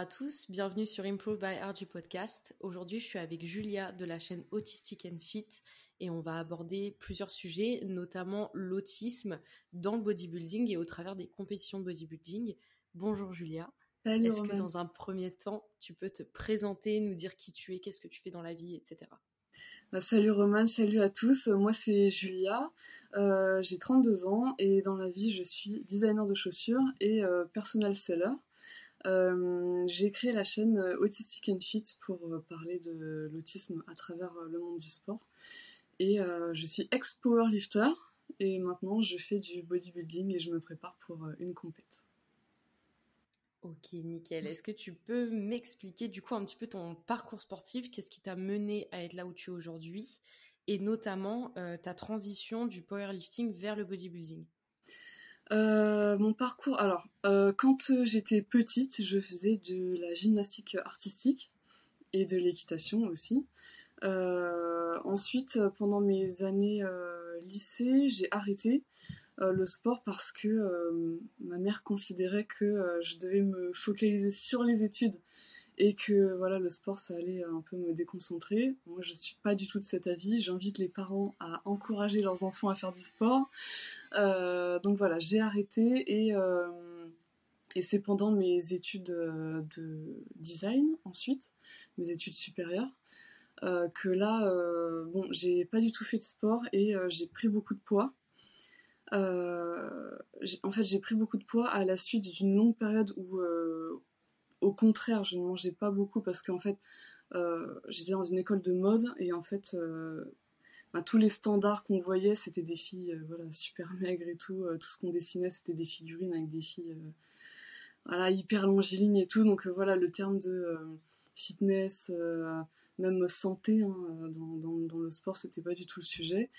Bonjour à tous, bienvenue sur Improve by RG Podcast. Aujourd'hui, je suis avec Julia de la chaîne Autistic and Fit et on va aborder plusieurs sujets, notamment l'autisme dans le bodybuilding et au travers des compétitions de bodybuilding. Bonjour Julia. Salut Est-ce que dans un premier temps, tu peux te présenter, nous dire qui tu es, qu'est-ce que tu fais dans la vie, etc. Bah, salut Roman, salut à tous. Moi c'est Julia, euh, j'ai 32 ans et dans la vie je suis designer de chaussures et euh, personal seller. Euh, j'ai créé la chaîne Autistic and Fit pour parler de l'autisme à travers le monde du sport. Et je suis ex-powerlifter et maintenant je fais du bodybuilding et je me prépare pour une compète. Ok, nickel. Est-ce que tu peux m'expliquer du coup un petit peu ton parcours sportif? Qu'est-ce qui t'a mené à être là où tu es aujourd'hui? Et notamment ta transition du powerlifting vers le bodybuilding? Euh, mon parcours, alors, euh, quand euh, j'étais petite, je faisais de la gymnastique artistique et de l'équitation aussi. ensuite, pendant mes années lycée, j'ai arrêté le sport parce que ma mère considérait que je devais me focaliser sur les études et que voilà le sport ça allait un peu me déconcentrer. Moi je suis pas du tout de cet avis. J'invite les parents à encourager leurs enfants à faire du sport. Euh, donc voilà j'ai arrêté et euh, et c'est pendant mes études de design ensuite, mes études supérieures, euh, que là bon j'ai pas du tout fait de sport et j'ai pris beaucoup de poids. en fait, j'ai pris beaucoup de poids à la suite d'une longue période où, au contraire, je ne mangeais pas beaucoup parce qu'en fait, euh, j'étais dans une école de mode et en fait, euh, bah, tous les standards qu'on voyait, c'était des filles euh, voilà, super maigres et tout. tout ce qu'on dessinait, c'était des figurines avec des filles voilà, hyper longilignes et tout. Donc voilà, le terme de fitness, même santé hein, dans, le sport, c'était pas du tout le sujet.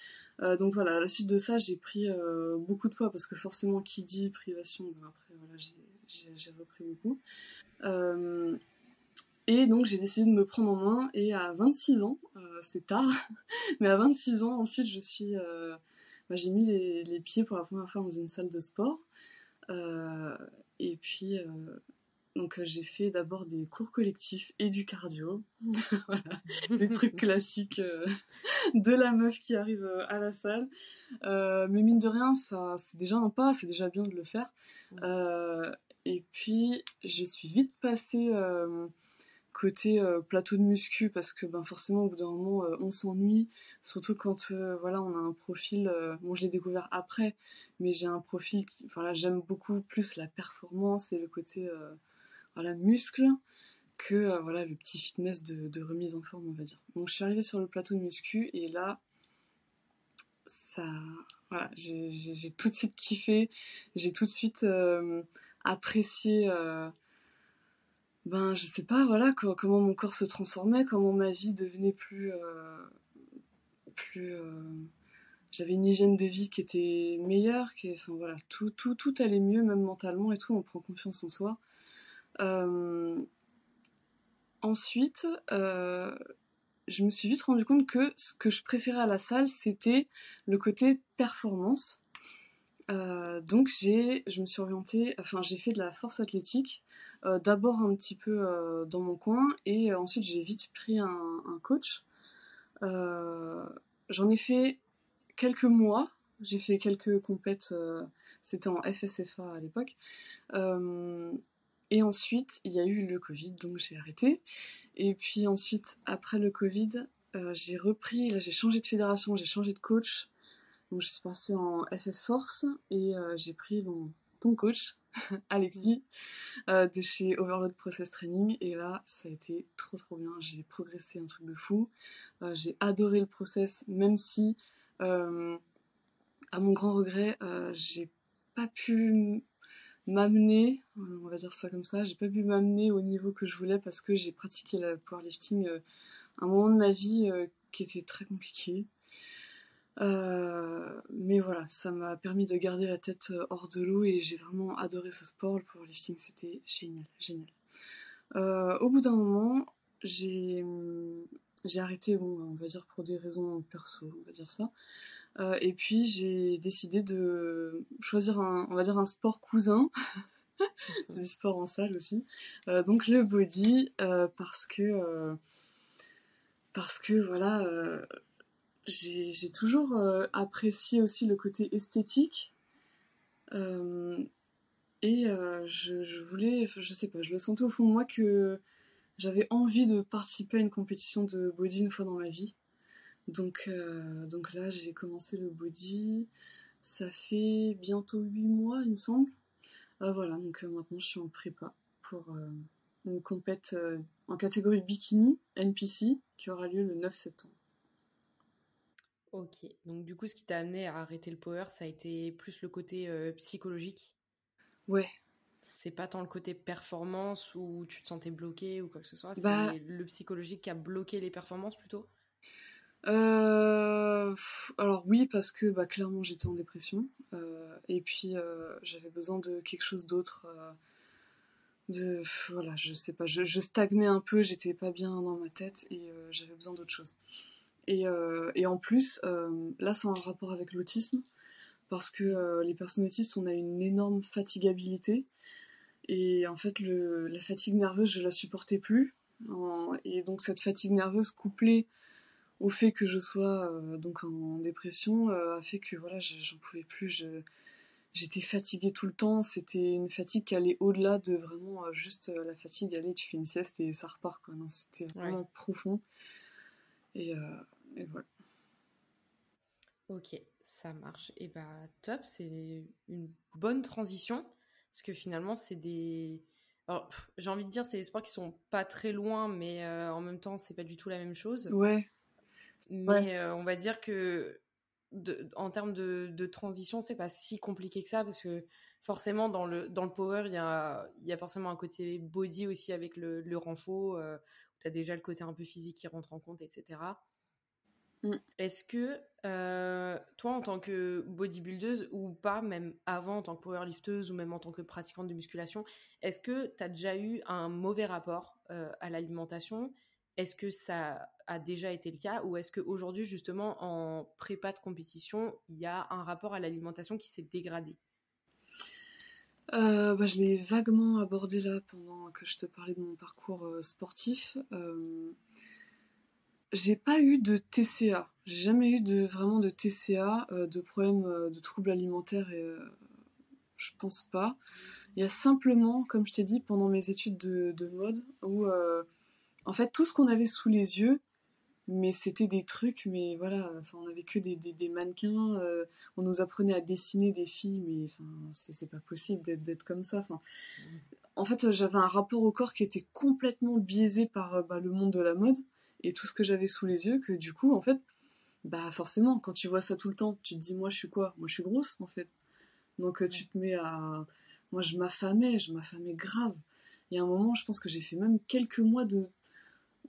donc voilà, à la suite de ça, j'ai pris beaucoup de poids parce que forcément, qui dit privation, ben après voilà, j'ai repris beaucoup. Euh, et donc j'ai décidé de me prendre en main et à 26 ans, euh, c'est tard, mais à 26 ans ensuite je suis, euh, bah, j'ai mis les, pieds pour la première fois dans une salle de sport. et puis donc j'ai fait d'abord des cours collectifs et du cardio, voilà, les trucs classiques de la meuf qui arrive à la salle. mais mine de rien, ça c'est déjà un pas, c'est déjà bien de le faire. Et puis, je suis vite passée euh, côté euh, plateau de muscu parce que ben forcément au bout d'un moment euh, on s'ennuie. Surtout quand voilà on a un profil bon je l'ai découvert après mais j'ai un profil voilà j'aime beaucoup plus la performance et le côté muscle que voilà le petit fitness de, remise en forme on va dire. Donc je suis arrivée sur le plateau de muscu et là ça voilà j'ai tout de suite kiffé. J'ai tout de suite apprécier euh, ben je sais pas voilà comment mon corps se transformait comment ma vie devenait plus euh, plus euh, j'avais une hygiène de vie qui était meilleure qui enfin voilà tout tout tout allait mieux même mentalement et tout on prend confiance en soi. Ensuite je me suis vite rendu compte que ce que je préférais à la salle c'était le côté performance euh, donc j'ai, je me suis orientée, enfin j'ai fait de la force athlétique, euh, d'abord un petit peu euh, dans mon coin et ensuite j'ai vite pris un, un coach. J'en ai fait quelques mois, j'ai fait quelques compètes, c'était en FSFA à l'époque. et ensuite il y a eu le Covid, donc j'ai arrêté. Et puis ensuite après le Covid, j'ai repris, là j'ai changé de fédération, j'ai changé de coach. Donc je suis passée en FF Force et euh, j'ai pris ton coach, Alexis, euh, de chez Overload Process Training. Et là, ça a été trop trop bien. J'ai progressé un truc de fou. Euh, j'ai adoré le process, même si, à mon grand regret, j'ai pas pu m'amener, on va dire ça comme ça, j'ai pas pu m'amener au niveau que je voulais parce que j'ai pratiqué le powerlifting un moment de ma vie qui était très compliqué. Euh, mais voilà, ça m'a permis de garder la tête euh, hors de l'eau et j'ai vraiment adoré ce sport. Le powerlifting, c'était génial, génial. Euh, au bout d'un moment, j'ai j'ai arrêté, bon, on va dire pour des raisons perso, on va dire ça. et puis j'ai décidé de choisir un, un sport cousin c'est du sport en salle aussi. Donc le body, parce que parce que voilà, j'ai toujours apprécié aussi le côté esthétique. et je, je, voulais, je sais pas, je le sentais au fond de moi que j'avais envie de participer à une compétition de body une fois dans ma vie. Donc, donc là, j'ai commencé le body. Ça fait bientôt 8 mois, il me semble. Voilà, donc euh, maintenant je suis en prépa pour euh, une compète euh, en catégorie bikini NPC qui aura lieu le 9 septembre. Ok, donc du coup ce qui t'a amené à arrêter le power, ça a été plus le côté psychologique? Ouais. C'est pas tant le côté performance où tu te sentais bloqué ou quoi que ce soit, bah c'est le psychologique qui a bloqué les performances plutôt? Euh, alors oui, parce que bah, clairement j'étais en dépression. Euh, et puis euh, j'avais besoin de quelque chose d'autre. de, voilà, je sais pas, je, stagnais un peu, j'étais pas bien dans ma tête et j'avais besoin d'autre chose. Et, et, en plus, là c'est en rapport avec l'autisme, parce que les personnes autistes, on a une énorme fatigabilité. Et en fait, le, la fatigue nerveuse, je la supportais plus. et donc cette fatigue nerveuse couplée au fait que je sois euh, donc en dépression euh, a fait que voilà j'en pouvais plus. J'étais fatiguée tout le temps. C'était une fatigue qui allait au-delà de vraiment euh, juste la fatigue. Allez tu fais une sieste et ça repart quoi. C'était vraiment profond et, voilà. Ok ça marche. Et bah top c'est une bonne transition. Parce que finalement c'est des j'ai envie de dire c'est des sports qui sont pas très loin mais en même temps c'est pas du tout la même chose. Ouais. Mais euh, on va dire que en termes de, de transition, c'est pas si compliqué que ça parce que forcément dans le, dans le power, il y a, y a forcément un côté body aussi avec le, le renfort. Euh, tu as déjà le côté un peu physique qui rentre en compte, etc. Mm. Est-ce que euh, toi, en tant que bodybuildeuse ou pas, même avant en tant que powerlifteuse ou même en tant que pratiquante de musculation, est-ce que tu as déjà eu un mauvais rapport à l'alimentation? Est-ce que ça a déjà été le cas? Ou est-ce qu'aujourd'hui, justement, en prépa de compétition, il y a un rapport à l'alimentation qui s'est dégradé? Euh, bah, Je l'ai vaguement abordé là pendant que je te parlais de mon parcours euh, sportif. Euh, j'ai pas eu de TCA. J'ai jamais eu de, vraiment de TCA, de problème de troubles alimentaires et je pense pas. Il y a simplement, comme je t'ai dit, pendant mes études de, de mode, où en fait, tout ce qu'on avait sous les yeux, mais c'était des trucs, mais voilà, enfin, on avait que des, des, mannequins, euh, on nous apprenait à dessiner des filles, mais enfin, c'est pas possible d'être comme ça. Enfin, en fait, j'avais un rapport au corps qui était complètement biaisé par euh, bah, le monde de la mode et tout ce que j'avais sous les yeux, que du coup, en fait, bah forcément, quand tu vois ça tout le temps, tu te dis, moi je suis quoi? Moi je suis grosse, en fait. Donc euh, tu te mets à... Moi je m'affamais, je m'affamais grave. Il y a un moment, je pense que j'ai fait même quelques mois de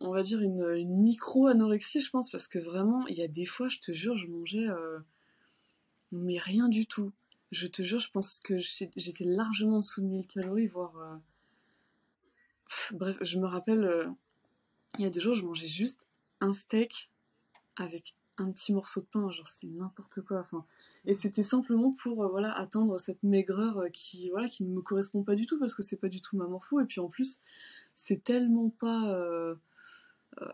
on va dire, une, micro-anorexie, je pense, parce que vraiment, il y a des fois, je te jure, je mangeais, euh, mais rien du tout. Je te jure, je pense que j'étais largement en dessous de 1000 calories, voire. Euh, bref, je me rappelle, euh, il y a des jours, je mangeais juste un steak avec un petit morceau de pain, genre c'est n'importe quoi. Enfin, et c'était simplement pour voilà atteindre cette maigreur qui voilà qui ne me correspond pas du tout parce que c'est pas du tout ma morpho. Et puis en plus, c'est tellement pas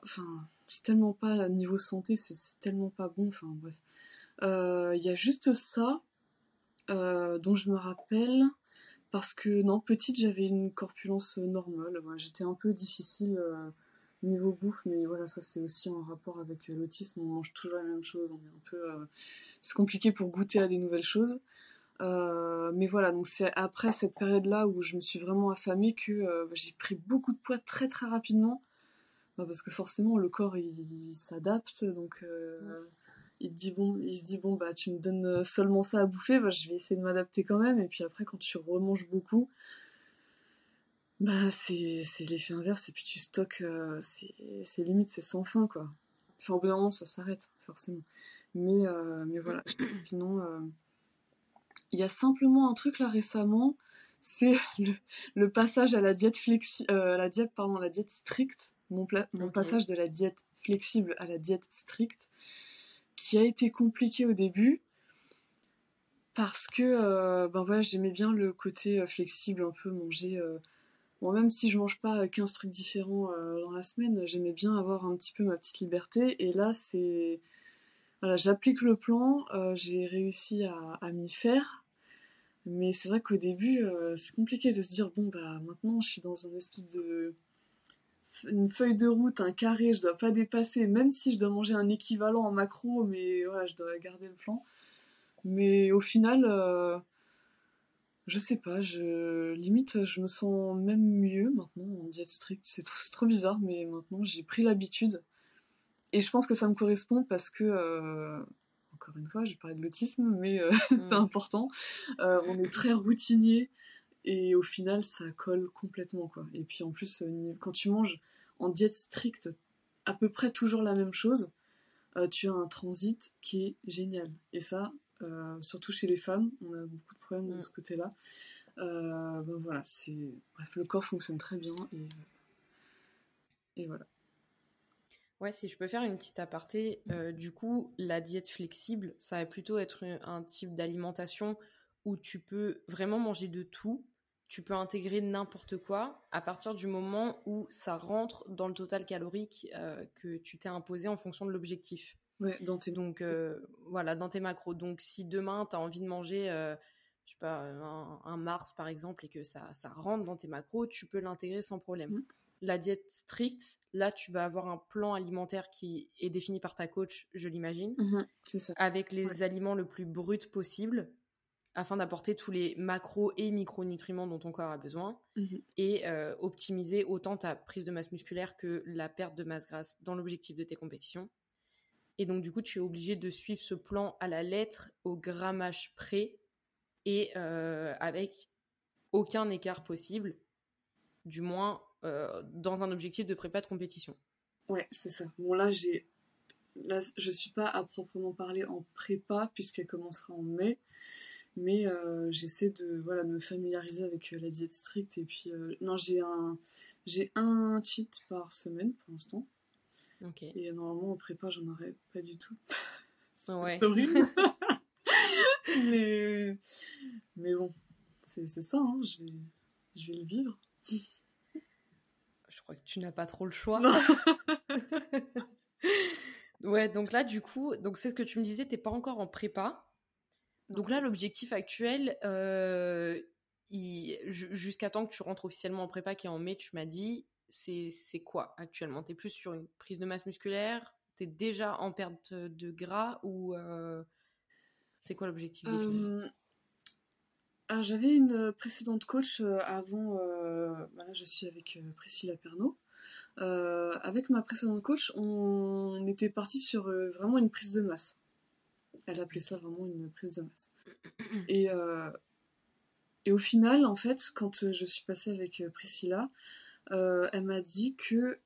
enfin, c'est tellement pas niveau santé, c'est tellement pas bon. Enfin, bref. Il euh, y a juste ça euh, dont je me rappelle parce que non, petite, j'avais une corpulence normale. J'étais un peu difficile niveau bouffe, mais voilà, ça c'est aussi en rapport avec l'autisme. On mange toujours la même chose. On est un peu, c'est compliqué pour goûter à des nouvelles choses. mais voilà, donc c'est après cette période-là où je me suis vraiment affamée que j'ai pris beaucoup de poids très très rapidement. Bah, parce que forcément le corps il, s'adapte donc euh, il dit bon il se dit bon bah tu me donnes euh, seulement ça à bouffer bah, je vais essayer de m'adapter quand même et puis après quand tu remanges beaucoup bah c'est l'effet inverse et puis tu stockes euh, c'est limite c'est sans fin quoi. Enfin au bout d'un moment ça s'arrête forcément. Mais mais voilà sinon il y a simplement un truc là récemment c'est le, passage à la diète flexi la diète pardon la diète stricte mon, passage de la diète flexible à la diète stricte, qui a été compliqué au début, parce que ben voilà, j'aimais bien le côté flexible, un peu manger. Bon, même si je mange pas 15 trucs différents dans la semaine, j'aimais bien avoir un petit peu ma petite liberté. Et là, c'est. Voilà, j'applique le plan, j'ai réussi à, à m'y faire. Mais c'est vrai qu'au début, c'est compliqué de se dire bon, bah maintenant, je suis dans un espèce de une feuille de route, un carré, je dois pas dépasser, même si je dois manger un équivalent en macro, mais voilà, je dois garder le plan. Mais au final, euh, je sais pas, je limite, je me sens même mieux maintenant en diète stricte. C'est trop, bizarre, mais maintenant j'ai pris l'habitude. Et je pense que ça me correspond parce que, euh, encore une fois, j'ai parlé de l'autisme, mais euh, c'est mm. important. on est très routinier et au final, ça colle complètement, quoi. Et puis en plus, quand tu manges en diète stricte à peu près toujours la même chose, tu as un transit qui est génial. Et ça, euh, surtout chez les femmes, on a beaucoup de problèmes de mm. ce côté-là. Euh, ben voilà, c'est bref, le corps fonctionne très bien et, et voilà. Ouais, si je peux faire une petite aparté, euh, du coup, la diète flexible, ça va plutôt être un type d'alimentation où tu peux vraiment manger de tout, tu peux intégrer n'importe quoi à partir du moment où ça rentre dans le total calorique que tu t'es imposé en fonction de l'objectif. Ouais, dans tes... Donc euh, voilà, dans tes macros. Donc si demain tu as envie de manger, euh, je sais pas, un, Mars par exemple, et que ça, ça rentre dans tes macros, tu peux l'intégrer sans problème. Mmh. La diète stricte, là tu vas avoir un plan alimentaire qui est défini par ta coach, je l'imagine, mmh c'est ça. avec les aliments le plus bruts possible afin d'apporter tous les macros et micronutriments dont ton corps a besoin mmh et euh, optimiser autant ta prise de masse musculaire que la perte de masse grasse dans l'objectif de tes compétitions. Et donc, du coup, tu es obligé de suivre ce plan à la lettre, au grammage près, et euh, avec aucun écart possible, du moins euh, dans un objectif de prépa de compétition. Ouais, c'est ça. Bon, là, j'ai. Là, je suis pas à proprement parler en prépa, puisqu'elle commencera en mai. Mais euh, j'essaie de, voilà, de me familiariser avec la diète stricte. Et puis, non, j'ai un, j'ai un cheat par semaine pour l'instant. Et normalement, en prépa, j'en aurais pas du tout. c'est ouais. horrible. mais... mais bon, c'est ça, hein. je, vais... je vais le vivre. Je crois que tu n'as pas trop le choix. ouais, donc là, du coup, donc c'est ce que tu me disais, t'es pas encore en prépa. Donc là, l'objectif actuel, euh, jusqu'à temps que tu rentres officiellement en prépa, qui est en mai, tu m'as dit, c'est quoi actuellement? Tu es plus sur une prise de masse musculaire? Tu es déjà en perte de gras ou euh, c'est quoi l'objectif euh, J'avais une précédente coach avant, voilà, je suis avec Priscilla Pernaud. avec ma précédente coach, on était parti sur vraiment une prise de masse. Elle appelait ça vraiment une prise de masse. Et, et au final, en fait, quand je suis passée avec Priscilla, euh, elle m'a dit que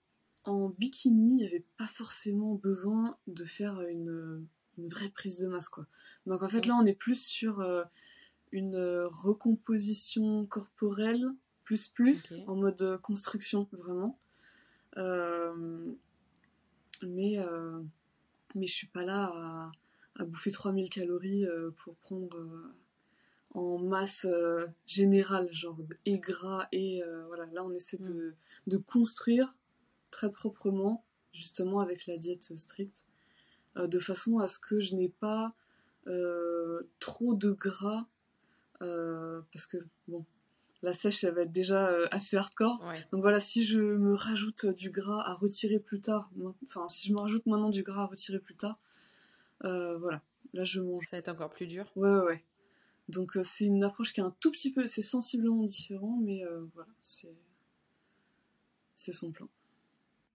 en bikini, il n'y avait pas forcément besoin de faire une, vraie prise de masse. Quoi. Donc en fait, là, on est plus sur euh, une recomposition corporelle, plus plus, en mode construction, vraiment. Euh, mais, mais je suis pas là à, à bouffer 3000 calories pour prendre en masse euh, générale, genre et gras et euh, voilà. Là, on essaie de, mm. de, construire très proprement, justement avec la diète stricte, euh, de façon à ce que je n'ai pas trop de gras, parce que bon, la sèche, elle va être déjà assez hardcore. Donc voilà, si je me rajoute du gras à retirer plus tard, enfin si je me rajoute maintenant du gras à retirer plus tard, voilà, là je mange. Ça va être encore plus dur. Ouais, ouais, ouais. Donc euh, c'est une approche qui est un tout petit peu, c'est sensiblement différent, mais euh, voilà, c'est c'est son plan.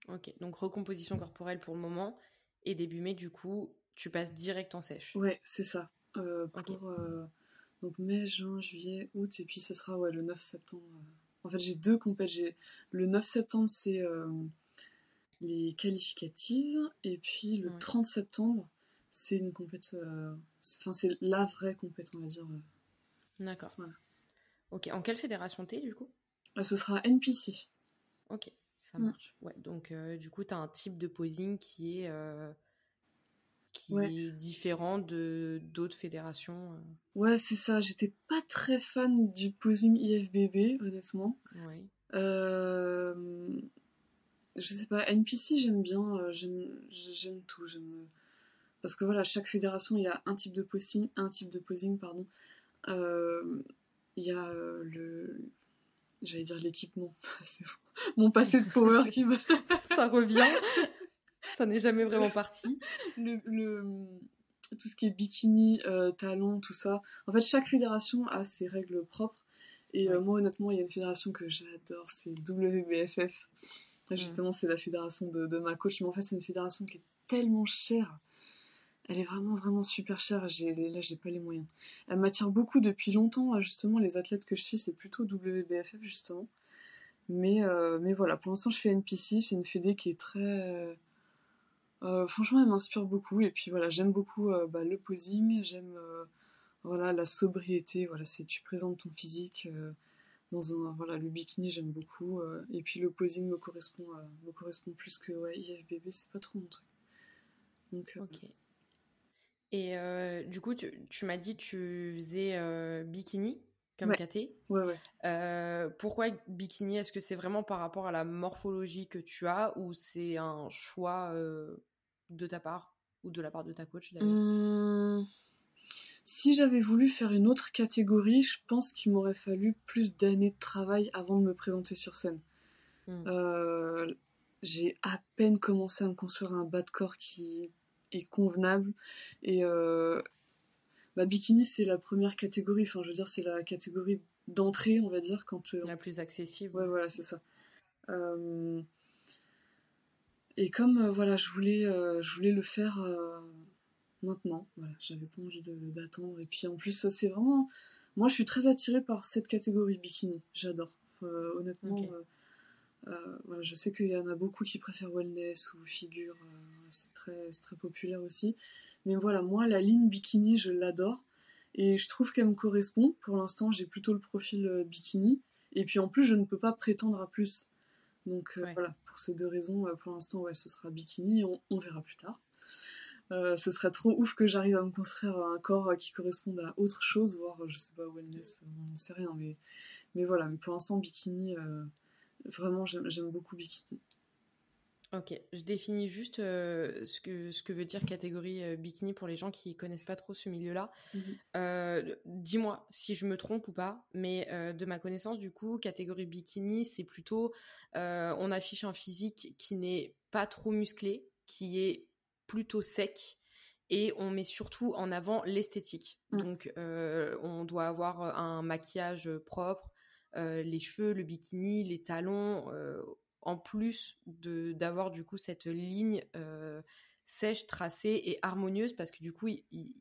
Ok, donc recomposition corporelle pour le moment, et début mai, du coup, tu passes direct en sèche. Ouais, c'est ça. Euh, pour donc mai, juin, juillet, août, et puis ce sera ouais, le 9 septembre. En fait, j'ai deux compètes. Le 9 septembre, c'est les qualificatives, et puis le 30 septembre, c'est une compète. Euh, enfin, c'est la vraie compète, on va dire. Euh. D'accord. Ok. En quelle fédération t'es du coup? Euh, Ce sera NPC. Ok, ça mm. marche. Ouais. Donc, du coup, tu as un type de posing qui est qui est différent de d'autres fédérations. Euh. Ouais, c'est ça. J'étais pas très fan du posing IFBB, honnêtement. Oui. Euh, je sais pas, NPC j'aime bien, euh, j'aime tout, j'aime parce que voilà, chaque fédération il y a un type de posing, un type de posing pardon. Il y a le, j'allais dire l'équipement, mon passé de power qui me, ça revient ça n'est jamais vraiment parti. Le, tout ce qui est bikini, euh, talons, tout ça. En fait, chaque fédération a ses règles propres. Et euh, moi, honnêtement, il y a une fédération que j'adore, c'est WBFF. Mm. Justement, c'est la fédération de, ma coach. Mais en fait, c'est une fédération qui est tellement chère. Elle est vraiment, vraiment super chère. Là, j'ai pas les moyens. Elle m'attire beaucoup depuis longtemps. Justement, les athlètes que je suis, c'est plutôt WBFF, justement. Mais, euh, mais voilà, pour l'instant, je fais NPC. C'est une fédé qui est très euh, franchement, elle m'inspire beaucoup. Et puis voilà, j'aime beaucoup euh, bah, le posing, j'aime euh, voilà la sobriété. Voilà, c'est tu présentes ton physique dans un voilà le bikini, j'aime beaucoup. et puis le posing me correspond me correspond plus que ouais, IFBB, c'est pas trop mon truc. Donc, ok. Et du coup, tu, tu m'as dit tu faisais bikini comme ouais. KT. Ouais, ouais. pourquoi bikini? Est-ce que c'est vraiment par rapport à la morphologie que tu as ou c'est un choix de ta part ou de la part de ta coach mmh. Si j'avais voulu faire une autre catégorie, je pense qu'il m'aurait fallu plus d'années de travail avant de me présenter sur scène. Mmh. J'ai à peine commencé à me construire un bas de corps qui est convenable. Et euh, bah, bikini, c'est la première catégorie. Enfin, je veux dire, c'est la catégorie d'entrée, on va dire. quand euh, La plus accessible. Ouais, voilà, c'est ça. Et comme euh, voilà, je voulais, euh, je voulais le faire euh, maintenant, voilà, j'avais pas envie d'attendre. Et puis en plus, c'est vraiment. Moi, je suis très attirée par cette catégorie bikini. J'adore. honnêtement, voilà, je sais qu'il y en a beaucoup qui préfèrent wellness ou figure. c'est très, très populaire aussi. Mais voilà, moi, la ligne bikini, je l'adore. Et je trouve qu'elle me correspond. Pour l'instant, j'ai plutôt le profil bikini. Et puis en plus, je ne peux pas prétendre à plus. Donc voilà, ces deux raisons, euh, pour l'instant, ouais, ce sera bikini, on, verra plus tard. Euh, ce serait trop ouf que j'arrive à me construire un corps qui corresponde à autre chose, voire, je sais pas, wellness, on ne sait rien, mais, mais voilà, mais pour l'instant, bikini, euh, vraiment, j'aime beaucoup bikini. Ok, je définis juste euh, ce, que, ce que veut dire catégorie euh, bikini pour les gens qui connaissent pas trop ce milieu-là. Mhm. Euh, dis-moi si je me trompe ou pas, mais de ma connaissance, du coup, catégorie bikini, c'est plutôt on affiche un physique qui n'est pas trop musclé, qui est plutôt sec, et on met surtout en avant l'esthétique. Mm. Donc, on doit avoir un maquillage propre, les cheveux, le bikini, les talons en plus de d'avoir du coup cette ligne euh, sèche, tracée et harmonieuse, parce que du coup,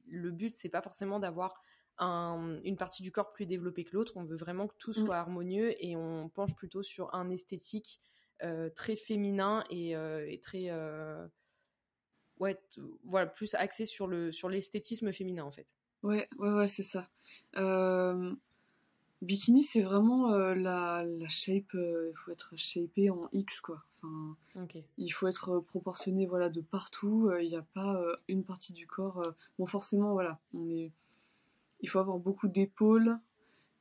le but c'est pas forcément d'avoir une partie du corps plus développée que l'autre. On veut vraiment que tout mmh. soit harmonieux et on penche plutôt sur un esthétique euh, très féminin et, euh, très ouais, voilà, plus axé sur le sur l'esthétisme féminin en fait. Ouais, ouais, ouais, c'est ça. Bikini, c'est vraiment euh, la, la, shape. Euh, il faut être shapé en X, quoi. Enfin, Il faut être proportionné voilà, de partout. Euh, il n'y a pas une partie du corps. Bon, forcément, voilà. On est... Il faut avoir beaucoup d'épaules.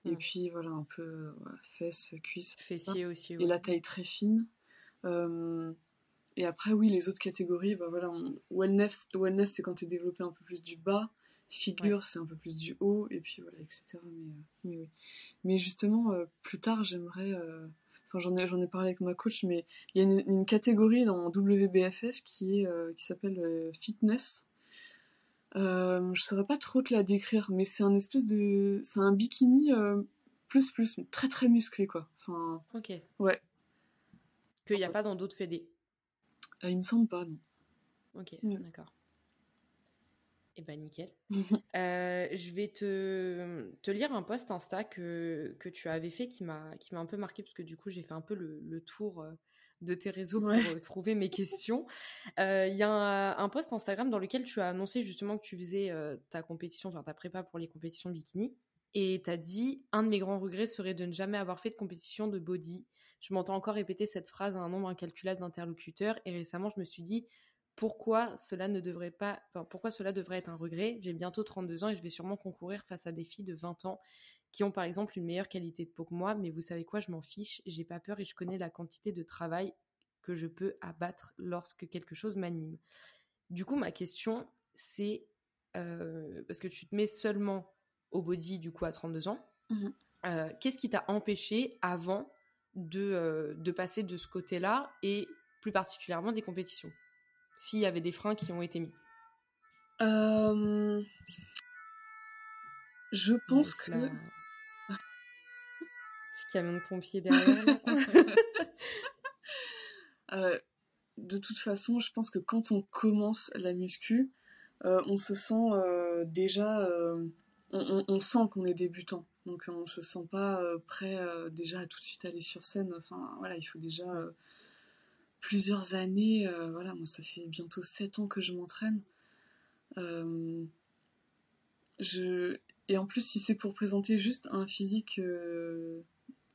Et mm. puis, voilà, un peu fesses, cuisses. Fessiers aussi. Et la taille très fine. et après, oui, les autres catégories, bah, voilà, wellness, wellness c'est quand tu es développé un peu plus du bas. Figure, c'est un peu plus du haut, et puis voilà, etc. Mais, euh, mais oui. Mais justement, euh, plus tard, j'aimerais. Euh, enfin, j'en ai, j'en ai parlé avec ma coach, mais il y a une, catégorie dans WBFF qui est qui s'appelle fitness. Euh, je saurais pas trop te la décrire, mais c'est un espèce de, c'est un bikini plus plus, mais très très musclé quoi. Enfin. Ok. Ouais. Qu'il n'y a pas dans d'autres fédés. il me semble pas, non. Ok, d'accord. Eh ben nickel. Euh, je vais te, te, lire un post Insta que, que tu avais fait qui m'a un peu marqué parce que du coup j'ai fait un peu le, le tour euh, de tes réseaux pour euh, trouver mes questions. Il y a un, un, post Instagram dans lequel tu as annoncé justement que tu faisais ta compétition, enfin ta prépa pour les compétitions bikini. Et tu as dit un de mes grands regrets serait de ne jamais avoir fait de compétition de body. Je m'entends encore répéter cette phrase à un nombre incalculable d'interlocuteurs et récemment je me suis dit pourquoi cela ne devrait pas, pourquoi cela devrait être un regret? J'ai bientôt 32 ans et je vais sûrement concourir face à des filles de 20 ans qui ont par exemple une meilleure qualité de peau que moi, mais vous savez quoi, je m'en fiche, j'ai pas peur et je connais la quantité de travail que je peux abattre lorsque quelque chose m'anime. Du coup, ma question, c'est euh, parce que tu te mets seulement au body du coup à 32 ans, mmh euh, qu'est-ce qui t'a empêché avant de, euh, de passer de ce côté-là et plus particulièrement des compétitions? S'il y avait des freins qui ont été mis Je pense que. Petit camion de pompier derrière. Euh, de toute façon, je pense que quand on commence la muscu, euh, on se sent euh, déjà, on, sent qu'on est débutant. Donc on se sent pas prêt déjà à tout de suite aller sur scène. Enfin voilà, il faut déjà plusieurs années. voilà, moi ça fait bientôt sept ans que je m'entraîne. je et en plus si c'est pour présenter juste un physique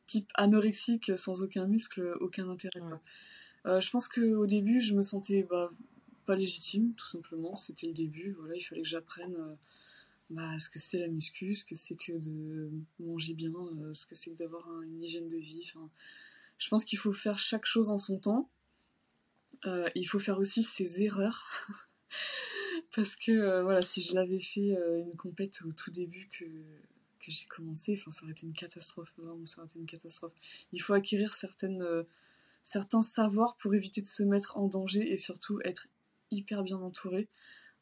type anorexique sans aucun muscle, aucun intérêt. Euh, je pense qu'au début, je me sentais bah, pas légitime, tout simplement. C'était le début, voilà, il fallait que j'apprenne euh, bah, ce que c'est la muscu, ce que c'est que de manger bien, euh, ce que c'est que d'avoir une hygiène de vie. je pense qu'il faut faire chaque chose en son temps. Il faut faire aussi ses erreurs. Parce que voilà, si je l'avais fait une compète au tout début que, que j'ai commencé, ça aurait été une catastrophe. Vraiment, ça aurait été une catastrophe. Il faut acquérir certaines certains savoirs pour éviter de se mettre en danger et surtout être hyper bien entouré.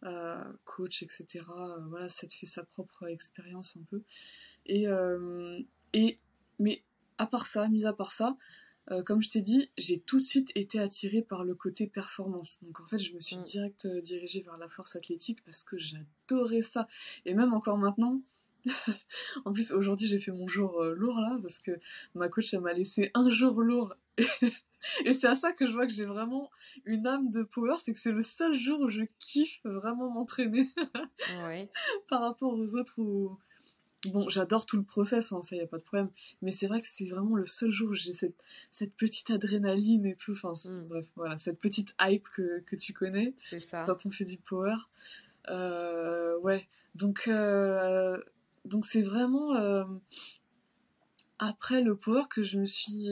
Euh, coach, etc. Euh, voilà, ça te fait sa propre expérience un peu. Et, euh, et, mais à part ça, mis à part ça, comme je t'ai dit, j'ai tout de suite été attirée par le côté performance. Donc en fait, je me suis mm. direct dirigée vers la force athlétique parce que j'adorais ça. Et même encore maintenant, en plus, aujourd'hui, j'ai fait mon jour lourd là parce que ma coach, elle m'a laissé un jour lourd Et c'est à ça que je vois que j'ai vraiment une âme de power, c'est que c'est le seul jour où je kiffe vraiment m'entraîner. Par rapport aux autres où... Bon, j'adore tout le process, hein, ça y a pas de problème. Mais c'est vrai que c'est vraiment le seul jour où j'ai cette, cette petite adrénaline et tout. Enfin, mm. bref, voilà, cette petite hype que, que tu connais. C'est ça. Quand on fait du power. Euh, ouais. Donc, euh, donc c'est vraiment euh, après le power que je me suis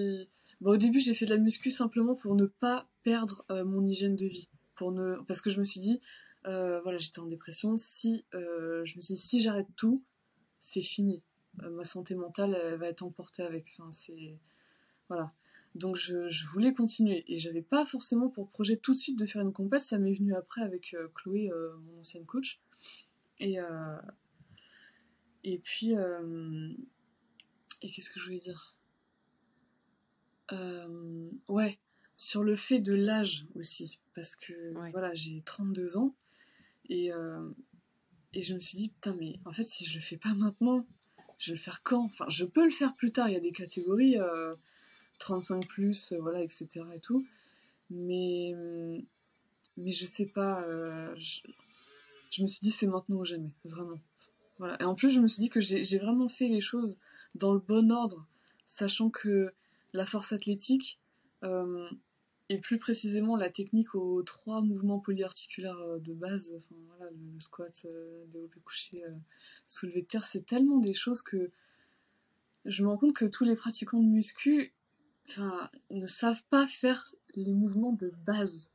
bah, au début, j'ai fait de la muscu simplement pour ne pas perdre mon hygiène de vie. Pour ne... Parce que je me suis dit, voilà, j'étais en dépression. Si, je me suis dit, si j'arrête tout, c'est fini. ma santé mentale, elle va être emportée avec. Enfin, c'est. Voilà. Donc je, je, voulais continuer. Et j'avais pas forcément pour projet tout de suite de faire une compète. Ça m'est venu après avec Chloé, mon ancienne coach. Et. Et puis. Et qu'est-ce que je voulais dire? Euh, ouais, sur le fait de l'âge aussi, parce que voilà, j'ai 32 ans et, euh, et je me suis dit, putain, mais en fait, si je le fais pas maintenant, je vais le faire quand? Enfin, je peux le faire plus tard, il y a des catégories, 35 euh, plus, voilà, etc. et tout, mais, mais je sais pas, je, je, me suis dit, c'est maintenant ou jamais, vraiment. Voilà. Et en plus, je me suis dit que j'ai vraiment fait les choses dans le bon ordre, sachant que la force athlétique euh, et plus précisément la technique aux trois mouvements polyarticulaires euh, de base, enfin voilà, le, squat, euh, développé couché, soulevé de terre, c'est tellement des choses que je me rends compte que tous les pratiquants de muscu enfin, ne savent pas faire les mouvements de base.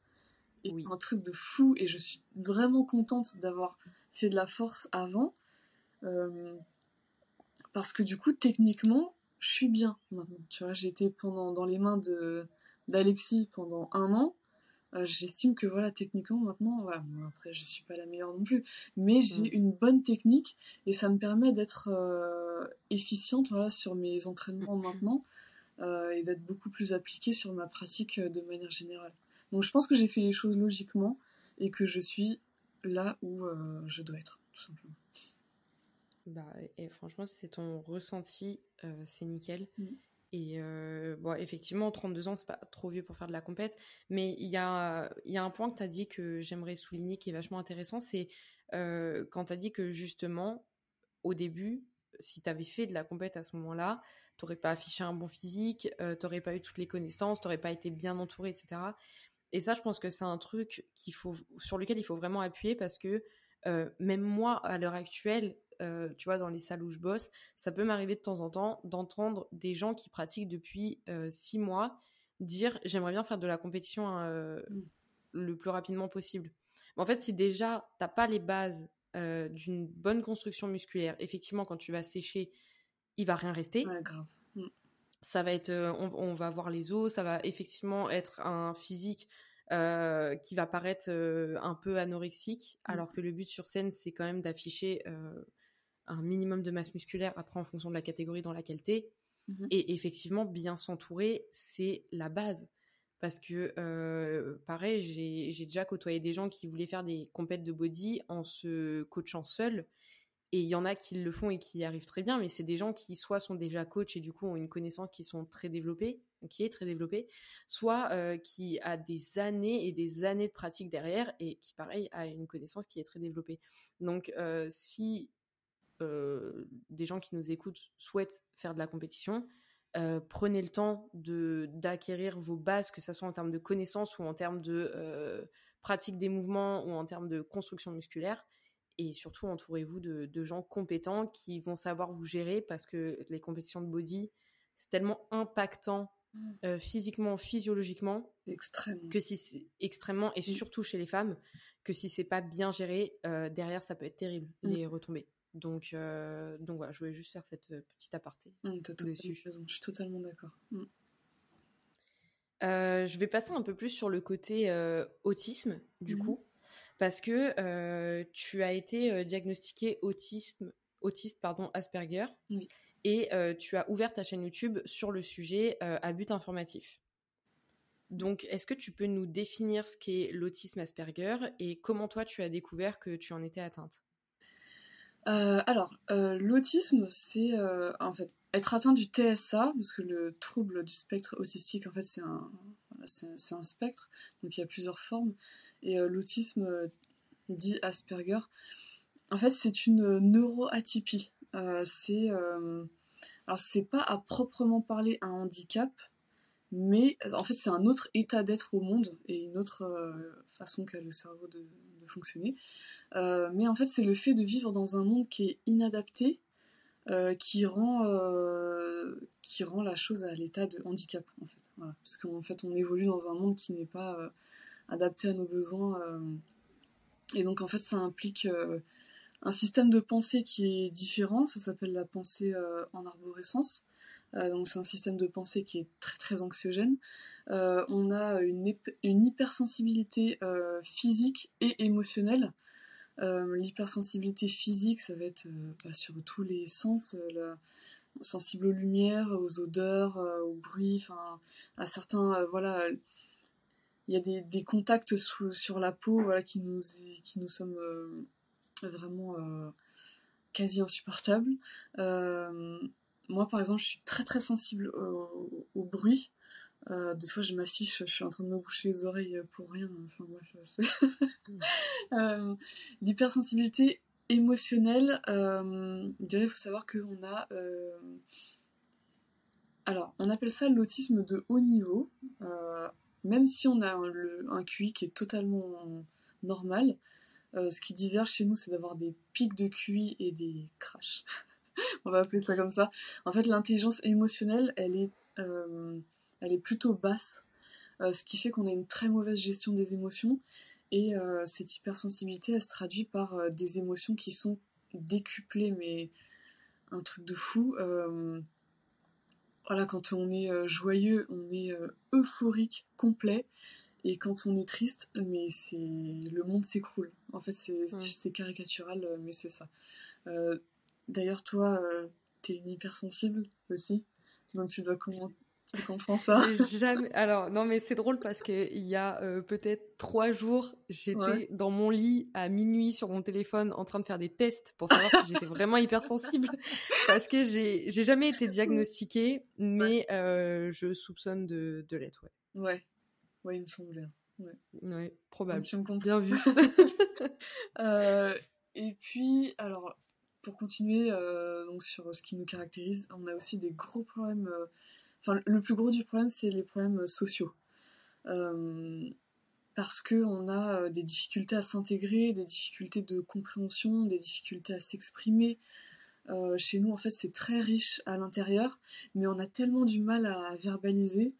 Et c'est un truc de fou et je suis vraiment contente d'avoir fait de la force avant. parce que du coup, techniquement, je suis bien maintenant. Tu vois, j'ai été pendant dans les mains de d'Alexis pendant un an. Euh, j'estime que voilà, techniquement maintenant, après je suis pas la meilleure non plus, mais j'ai mm. une bonne technique et ça me permet d'être euh, efficiente voilà sur mes entraînements mm. maintenant euh, et d'être beaucoup plus appliquée sur ma pratique de manière générale. Donc je pense que j'ai fait les choses logiquement et que je suis là où je dois être, tout simplement. Bah, et franchement, c'est ton ressenti, c'est nickel. Mm. Et euh, bon, effectivement, 32 ans, c'est pas trop vieux pour faire de la compète. Mais il y a, y a un point que tu as dit que j'aimerais souligner qui est vachement intéressant. C'est euh, quand tu as dit que justement, au début, si tu avais fait de la compète à ce moment-là, tu n'aurais pas affiché un bon physique, tu n'aurais pas eu toutes les connaissances, tu n'aurais pas été bien entouré, etc. Et ça, je pense que c'est un truc faut, sur lequel il faut vraiment appuyer parce que même moi, à l'heure actuelle, tu vois, dans les salles où je bosse, ça peut m'arriver de temps en temps d'entendre des gens qui pratiquent depuis six mois dire j'aimerais bien faire de la compétition mmh. le plus rapidement possible. Mais en fait, si déjà t'as pas les bases d'une bonne construction musculaire, effectivement, quand tu vas sécher, il va rien rester. grave. Mmh. Ça va être, on, va voir les os, ça va effectivement être un physique qui va paraître un peu anorexique, mmh. alors que le but sur scène, c'est quand même d'afficher un minimum de masse musculaire, après en fonction de la catégorie dans laquelle tu es. Mmh Et effectivement, bien s'entourer, c'est la base. Parce que, pareil, j'ai déjà côtoyé des gens qui voulaient faire des compètes de body en se coachant seuls. Et il y en a qui le font et qui y arrivent très bien, mais c'est des gens qui soit sont déjà coachs et du coup ont une connaissance qui sont très développée, qui est très développée, soit qui a des années et des années de pratique derrière et qui, pareil, a une connaissance qui est très développée. Donc, si euh, des gens qui nous écoutent souhaitent faire de la compétition, euh, prenez le temps de d'acquérir vos bases, que ce soit en termes de connaissances ou en termes de euh, pratique des mouvements ou en termes de construction musculaire. Et surtout, entourez-vous de, gens compétents qui vont savoir vous gérer parce que les compétitions de body, c'est tellement impactant mmh. physiquement, physiologiquement, extrêmement. que si c'est extrêmement et mmh. surtout chez les femmes, que si c'est pas bien géré, derrière ça peut être terrible mmh. les retombées. Donc, euh, donc voilà, je voulais juste faire cette euh, petite aparté mmh, dessus. Je suis totalement d'accord. Mmh. Euh, je vais passer un peu plus sur le côté autisme, du mmh. coup, parce que tu as été diagnostiqué autisme, autiste pardon, Asperger, et tu as ouvert ta chaîne YouTube sur le sujet à but informatif. Donc, est-ce que tu peux nous définir ce qu'est l'autisme Asperger et comment toi tu as découvert que tu en étais atteinte? Euh, alors, euh, l'autisme, c'est euh, en fait être atteint du TSA, parce que le trouble du spectre autistique, en fait, c'est un, c'est, un spectre, donc il y a plusieurs formes. Et l'autisme dit Asperger, en fait, c'est une neuroatypie. c'est alors c'est pas à proprement parler un handicap, mais en fait c'est un autre état d'être au monde et une autre façon qu'a le cerveau de, fonctionner. Euh, mais en fait, c'est le fait de vivre dans un monde qui est inadapté euh, qui, rend, euh, qui rend la chose à l'état de handicap, en fait. Parce qu'en fait, on évolue dans un monde qui n'est pas adapté à nos besoins. et donc, en fait, ça implique un système de pensée qui est différent. Ça s'appelle la pensée en arborescence. Donc c'est un système de pensée qui est très très anxiogène. on a une, une hypersensibilité physique et émotionnelle euh, l'hypersensibilité physique, ça va être euh, bah, sur tous les sens, euh, sensible aux lumières, aux odeurs, au bruit, enfin à certains, voilà, il y a des, des contacts sur la peau, voilà, qui nous, qui nous sommes vraiment quasi insupportables. Moi, par exemple, je suis très très sensible au, bruit. Euh, des fois, je m'affiche, je suis en train de me boucher les oreilles pour rien. Enfin, bref, mm. euh, D'hypersensibilité émotionnelle, euh, il faut savoir qu'on a. Euh, alors, on appelle ça l'autisme de haut niveau. Euh, même si on a un, un, QI qui est totalement normal, ce qui diverge chez nous, c'est d'avoir des pics de QI et des crashs. on va appeler ça comme ça. En fait, l'intelligence émotionnelle, elle est elle est plutôt basse, euh, ce qui fait qu'on a une très mauvaise gestion des émotions. Et euh, cette hypersensibilité, elle se traduit par euh, des émotions qui sont décuplées, mais un truc de fou. voilà, quand on est joyeux, on est euphorique, complet. Et quand on est triste, mais c'est le monde s'écroule. En fait, c'est caricatural, mais c'est ça. D'ailleurs, toi, t'es une hypersensible aussi, donc tu dois commenter tu comprends ça jamais... Alors, non, mais c'est drôle parce qu'il y a euh, peut-être trois jours, j'étais dans mon lit à minuit sur mon téléphone en train de faire des tests pour savoir si j'étais vraiment hypersensible. Parce que j'ai jamais été diagnostiquée, mais euh, je soupçonne de, de l'être, ouais. Ouais, ouais, il me semble bien. Ouais, ouais probable. Bien vu. euh, et puis, alors, pour continuer euh, donc sur ce qui nous caractérise, on a aussi des gros problèmes Enfin, le plus gros du problème, c'est les problèmes sociaux. Euh, parce qu'on a des difficultés à s'intégrer, des difficultés de compréhension, des difficultés à s'exprimer. chez nous, en fait, c'est très riche à l'intérieur, mais on a tellement du mal à verbaliser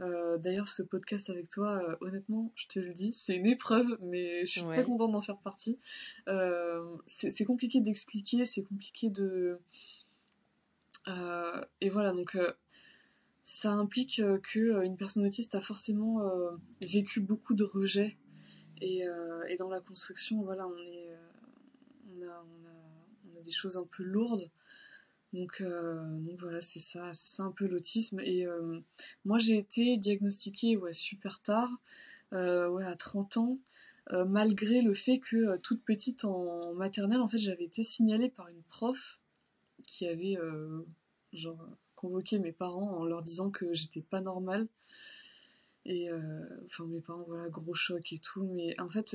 euh, d'ailleurs, ce podcast avec toi, euh, honnêtement, je te le dis, c'est une épreuve, mais je suis très contente d'en faire partie. Euh, c'est compliqué d'expliquer, c'est compliqué de. et voilà, donc ça implique qu'une personne autiste a forcément vécu beaucoup de rejets. Et, dans la construction, voilà, on, est, on, a, on a des choses un peu lourdes. Donc, euh, donc voilà, c'est ça, c'est un peu l'autisme. Et euh, moi, j'ai été diagnostiquée ouais, super tard, euh, ouais, à 30 ans, malgré le fait que toute petite en maternelle, en fait, j'avais été signalée par une prof qui avait genre convoqué mes parents en leur disant que j'étais pas normale. Et enfin, mes parents, voilà, gros choc et tout. Mais en fait,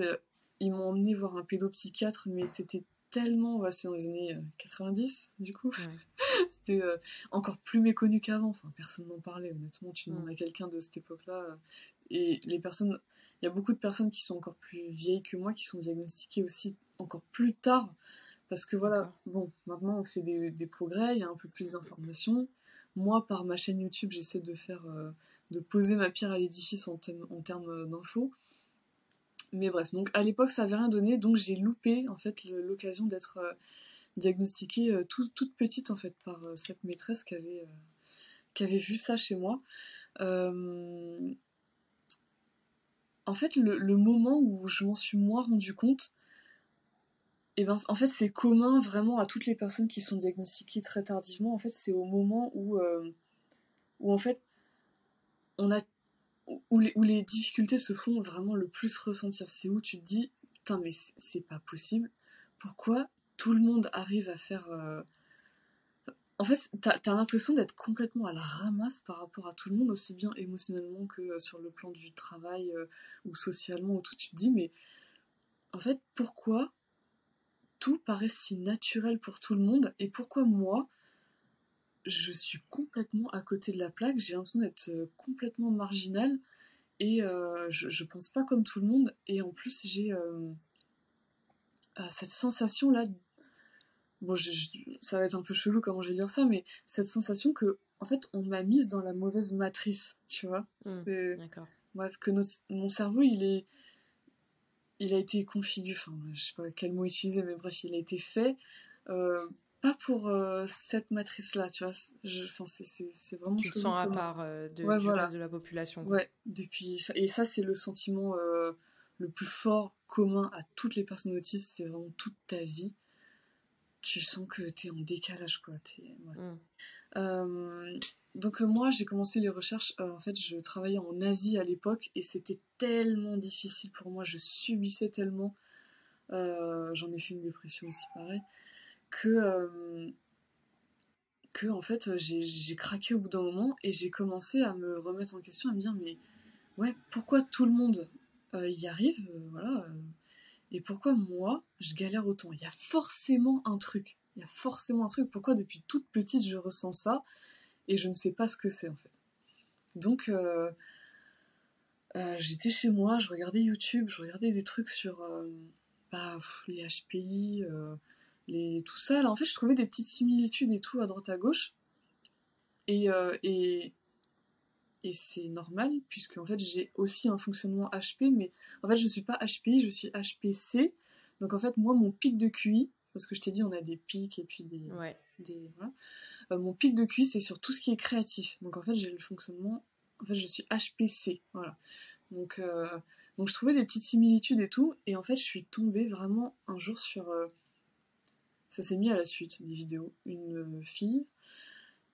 ils m'ont emmené voir un pédopsychiatre, mais c'était tellement, c'est dans les années 90 euh, du coup, c'était euh, encore plus méconnu qu'avant, enfin personne n'en parlait honnêtement, tu demandes à quelqu'un de cette époque-là, euh, et les personnes, il y a beaucoup de personnes qui sont encore plus vieilles que moi, qui sont diagnostiquées aussi encore plus tard, parce que voilà, bon, maintenant on fait des, progrès, il y a un peu plus d'informations, moi par ma chaîne YouTube j'essaie de faire, de poser ma pierre à l'édifice en, en termes d'infos, mais bref, donc à l'époque ça avait rien donné, donc j'ai loupé en fait l'occasion d'être euh, diagnostiquée euh, toute petite en fait par euh, cette maîtresse qui avait, qui avait vu ça chez moi. en fait, le, moment où je m'en suis moi rendu compte, et eh ben, en fait, c'est commun vraiment à toutes les personnes qui sont diagnostiquées très tardivement. En fait, c'est au moment où, où en fait, on a où les, difficultés se font vraiment le plus ressentir. C'est où tu te dis, putain, mais c'est pas possible. Pourquoi tout le monde arrive à faire. Euh, en fait, t'as as, l'impression d'être complètement à la ramasse par rapport à tout le monde, aussi bien émotionnellement que sur le plan du travail euh, ou socialement, où tout tu te dis, mais en fait, pourquoi tout paraît si naturel pour tout le monde et pourquoi moi, je suis complètement à côté de la plaque, j'ai l'impression d'être euh, complètement marginale et euh, je, je, pense pas comme tout le monde et en plus j'ai euh, cette sensation là, bon ça va être un peu chelou comment je vais dire ça, mais cette sensation que en fait on m'a mise dans la mauvaise matrice, tu vois? Mmh, d'accord. Bref, que mon cerveau il est il a été configuré, enfin je sais pas quel mot utiliser, mais bref il a été fait pas pour euh, cette matrice-là, tu vois. Enfin, c'est vraiment. Tu te sens à part euh, de, du reste de la population. Ouais, depuis. Et ça, c'est le sentiment euh, le plus fort, commun à toutes les personnes autistes. C'est vraiment toute ta vie. Tu sens que t'es en décalage, quoi. Mmh. donc, moi, j'ai commencé les recherches. en fait, je travaillais en Asie à l'époque et c'était tellement difficile pour moi. Je subissais tellement. J'en ai fait une dépression aussi, pareil que, euh, que en fait j'ai craqué au bout d'un moment et j'ai commencé à me remettre en question, à me dire mais ouais pourquoi tout le monde euh, y arrive, euh, voilà, et pourquoi moi je galère autant? Il y a forcément un truc, il y a forcément un truc. Pourquoi depuis toute petite je ressens ça et je ne sais pas ce que c'est en fait? Donc j'étais chez moi, je regardais YouTube, je regardais des trucs sur bah, les HPI, les, tout ça. Là, en fait, je trouvais des petites similitudes et tout à droite à gauche. Et, euh, et, et c'est normal, puisque en fait, j'ai aussi un fonctionnement HP, mais en fait, je ne suis pas HPI, je suis HPC. Donc en fait, moi, mon pic de QI, parce que je t'ai dit, on a des pics et puis des. des voilà. Euh, mon pic de QI, c'est sur tout ce qui est créatif. Donc en fait, j'ai le fonctionnement. En fait, je suis HPC. Voilà. Donc, euh, donc je trouvais des petites similitudes et tout. Et en fait, je suis tombée vraiment un jour sur ça s'est mis à la suite des vidéos. Une euh, fille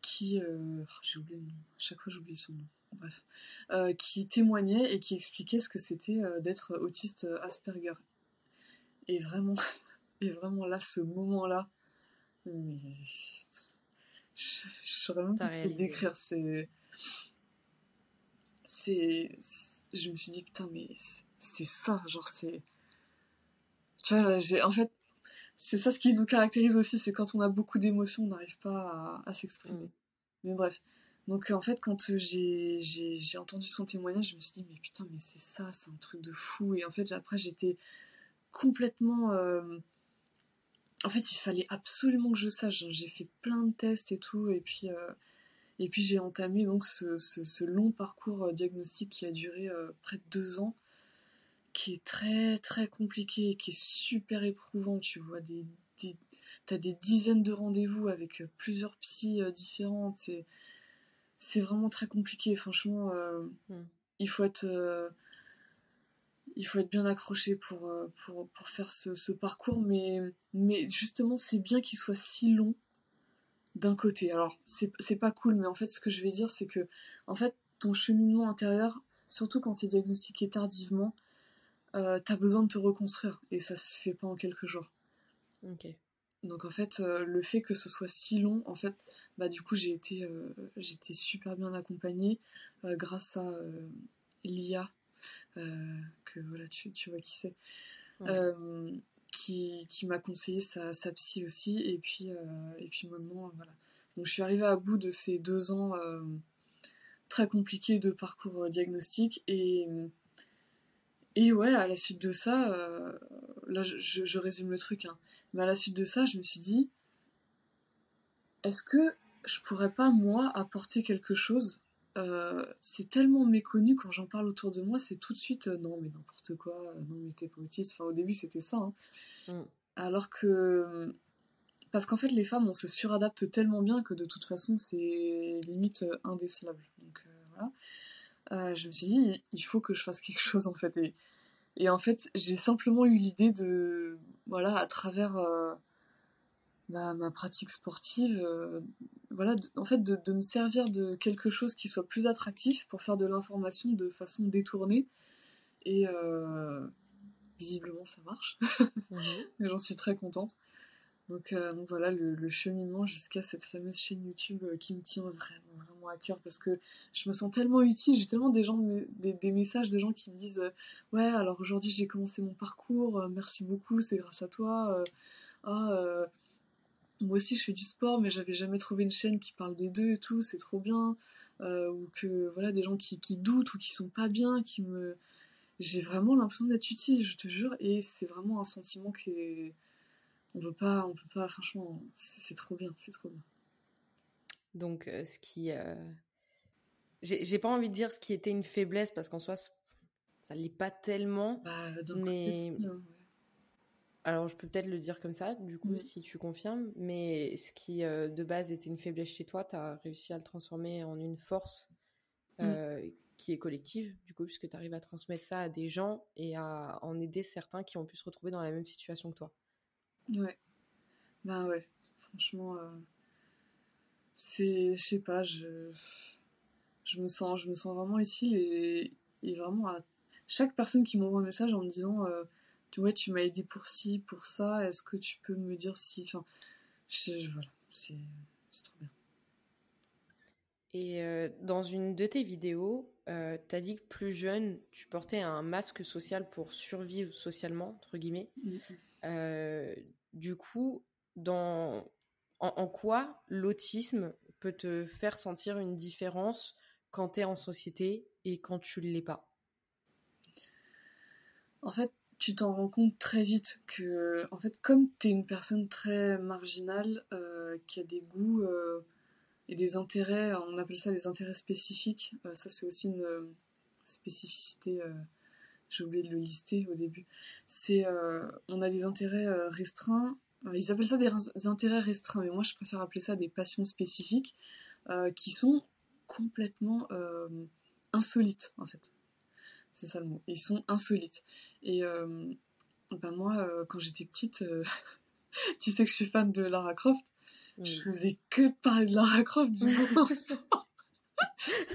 qui. Euh, oh, j'ai oublié le nom, à chaque fois j'oublie son nom. Bref. Euh, qui témoignait et qui expliquait ce que c'était d'être autiste Asperger. Et vraiment, et vraiment là, ce moment-là, mais. Je, saurais même pas décrire. C'est. C'est. Je me suis dit, putain, mais c'est ça, genre, c'est. Tu vois, j'ai. En fait, c'est ça ce qui nous caractérise aussi, c'est quand on a beaucoup d'émotions, on n'arrive pas à, s'exprimer. Mm. Mais bref. Donc en fait, quand j'ai entendu son témoignage, je me suis dit, mais putain, mais c'est ça, c'est un truc de fou. Et en fait, après, j'étais complètement... En fait, il fallait absolument que je sache. J'ai fait plein de tests et tout, et puis... Et puis j'ai entamé donc ce, long parcours diagnostique qui a duré près de deux ans, qui est très très compliqué, qui est super éprouvant. Tu vois des, t'as des dizaines de rendez-vous avec plusieurs psys différentes. Et, c'est vraiment très compliqué. Franchement, euh, hmm. il faut être, euh, il faut être bien accroché pour, euh, pour, pour faire ce, parcours. Mais, mais justement, c'est bien qu'il soit si long d'un côté. Alors, c'est pas cool, mais en fait, ce que je vais dire, c'est que, en fait, ton cheminement intérieur, surtout quand tu es diagnostiqué tardivement, euh, t'as besoin de te reconstruire. Et ça se fait pas en quelques jours. Ok. Donc en fait, euh, le fait que ce soit si long, en fait, bah du coup j'ai été, euh, super bien accompagnée euh, grâce à l'IA, que voilà tu, vois qui c'est, qui, m'a conseillé sa, sa, psy aussi, et puis et puis maintenant voilà. Donc je suis arrivée à bout de ces deux ans très compliqués de parcours diagnostic et et ouais, à la suite de ça, euh, là je, résume le truc, hein, mais à la suite de ça, je me suis dit, est-ce que je pourrais pas moi apporter quelque chose euh, C'est tellement méconnu quand j'en parle autour de moi, c'est tout de suite euh, non mais n'importe quoi, non mais t'es pas autiste. Enfin au début c'était ça, hein. mm. alors que parce qu'en fait les femmes on se suradapte tellement bien que de toute façon c'est limite indécelable. Donc voilà. Euh, je me suis dit, il faut que je fasse quelque chose en fait. Et, et en fait, j'ai simplement eu l'idée de, voilà, à travers euh, ma, ma, pratique sportive, euh, voilà, en fait, de, de, me servir de quelque chose qui soit plus attractif pour faire de l'information de façon détournée. Et visiblement, ça marche. Mhm. J'en suis très contente. Donc, euh, donc voilà le, cheminement jusqu'à cette fameuse chaîne YouTube euh, qui me tient vraiment vraiment à cœur parce que je me sens tellement utile. J'ai tellement des gens des, messages de gens qui me disent euh, ouais alors aujourd'hui j'ai commencé mon parcours, merci beaucoup, c'est grâce à toi. ah moi aussi je fais du sport mais j'avais jamais trouvé une chaîne qui parle des deux et tout, c'est trop bien. ou que voilà des gens qui, qui doutent ou qui sont pas bien, qui me j'ai vraiment l'impression d'être utile, je te jure, et c'est vraiment un sentiment qui est on peut pas, on peut pas, franchement, c'est trop bien, c'est trop bien. Donc, euh, ce qui. Euh, j'ai pas envie de dire ce qui était une faiblesse, parce qu'en soi, ça l'est pas tellement. Bah, mais. Hein, Alors, je peux peut-être le dire comme ça, du coup, si tu confirmes, mais ce qui euh, de base était une faiblesse chez toi, tu as réussi à le transformer en une force mm. qui est collective, du coup, puisque tu arrives à transmettre ça à des gens et à en aider certains qui ont pu se retrouver dans la même situation que toi. Ouais. Bah ouais. Franchement, euh, c'est, je sais pas, je, je me sens, je me sens vraiment utile et, vraiment à chaque personne qui m'envoie un message en me disant, euh, ouais, tu m'as aidé pour ci, pour ça, est-ce que tu peux me dire si, enfin, je, voilà, c'est, trop bien. Et euh, dans une de tes vidéos, euh, tu as dit que plus jeune, tu portais un masque social pour survivre socialement, entre guillemets. Euh, du coup, dans, en, quoi l'autisme peut te faire sentir une différence quand tu es en société et quand tu ne l'es pas? En fait, tu t'en rends compte très vite que, en fait, comme tu es une personne très marginale, euh, qui a des goûts et des intérêts, on appelle ça les intérêts spécifiques, euh, ça c'est aussi une spécificité j'ai oublié de le lister au début. C'est, euh, on a des intérêts euh, restreints. Euh, ils appellent ça des, intérêts restreints, mais moi je préfère appeler ça des passions spécifiques, qui sont complètement insolites en fait. C'est ça le mot. Ils sont insolites. Et ben moi, quand j'étais petite, tu sais que je suis fan de Lara Croft. Je faisais que parler de Lara Croft du moment.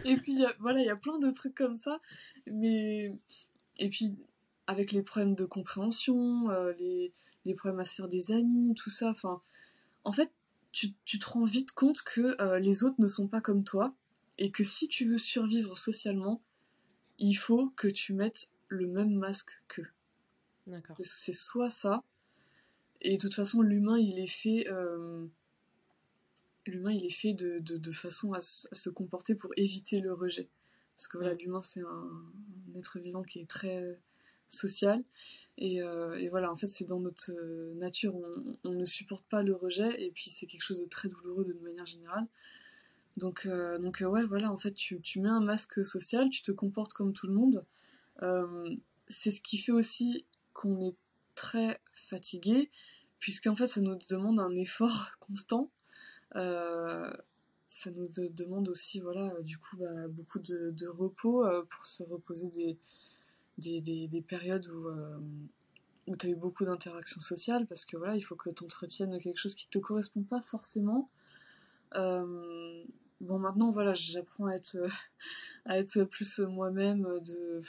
Et puis voilà, il y a plein de trucs comme ça, mais et puis, avec les problèmes de compréhension, euh, les, les, problèmes à se faire des amis, tout ça, enfin, en fait, tu, tu, te rends vite compte que euh, les autres ne sont pas comme toi, et que si tu veux survivre socialement, il faut que tu mettes le même masque qu'eux. D'accord. C'est soit ça, et de toute façon, l'humain, il est fait. Euh, l'humain il est fait de, de, façon à, se comporter pour éviter le rejet. Parce que voilà, l'humain c'est un, être vivant qui est très social. Et, euh, et voilà, en fait, c'est dans notre nature, on, on, ne supporte pas le rejet, et puis c'est quelque chose de très douloureux de manière générale. Donc, euh, donc euh, ouais, voilà, en fait, tu, tu, mets un masque social, tu te comportes comme tout le monde. c'est ce qui fait aussi qu'on est très fatigué, puisqu'en fait, ça nous demande un effort constant. Ça nous demande aussi, voilà, du coup, bah, beaucoup de, repos pour se reposer des, des, des, des périodes où, euh, où tu as eu beaucoup d'interactions sociales, parce que voilà, il faut que tu entretiennes quelque chose qui te correspond pas forcément. Euh, bon, maintenant, voilà, j'apprends à être, plus moi-même, de,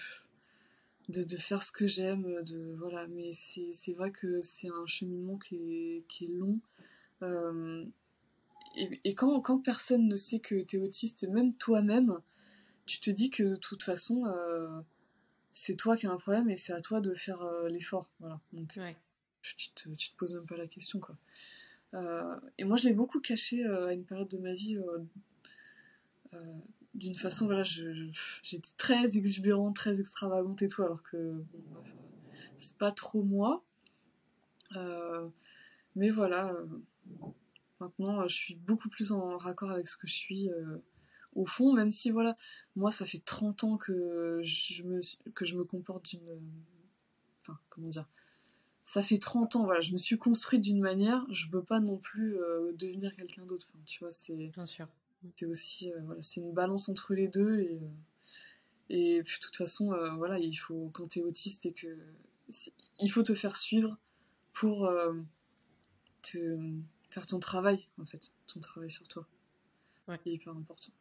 faire ce que j'aime, de, voilà, mais c'est vrai que c'est un cheminement qui est, long. Euh, et, et quand, quand, personne ne sait que tu es autiste, même toi-même, tu te dis que de toute façon, euh, c'est toi qui as un problème et c'est à toi de faire euh, l'effort. Voilà. Donc, tu, te, tu te poses même pas la question, quoi. Euh, et moi, je l'ai beaucoup caché à une période de ma vie d'une façon, voilà, j'étais très exubérante, très extravagante et tout, alors que c'est pas trop moi. mais voilà, maintenant, je suis beaucoup plus en raccord avec ce que je suis au fond, même si voilà, moi ça fait 30 ans que je me, que je me comporte d'une. Enfin, comment dire Ça fait 30 ans, voilà, je me suis construite d'une manière, je peux pas non plus euh, devenir quelqu'un d'autre. Enfin, tu vois, c'est. Bien sûr. C'est aussi. Euh, voilà, c'est une balance entre les deux et. Euh, et puis, de toute façon, voilà, il faut, quand tu es autiste et que. Il faut te faire suivre pour te, faire ton travail, en fait, ton travail sur toi. Ouais. C'est hyper important.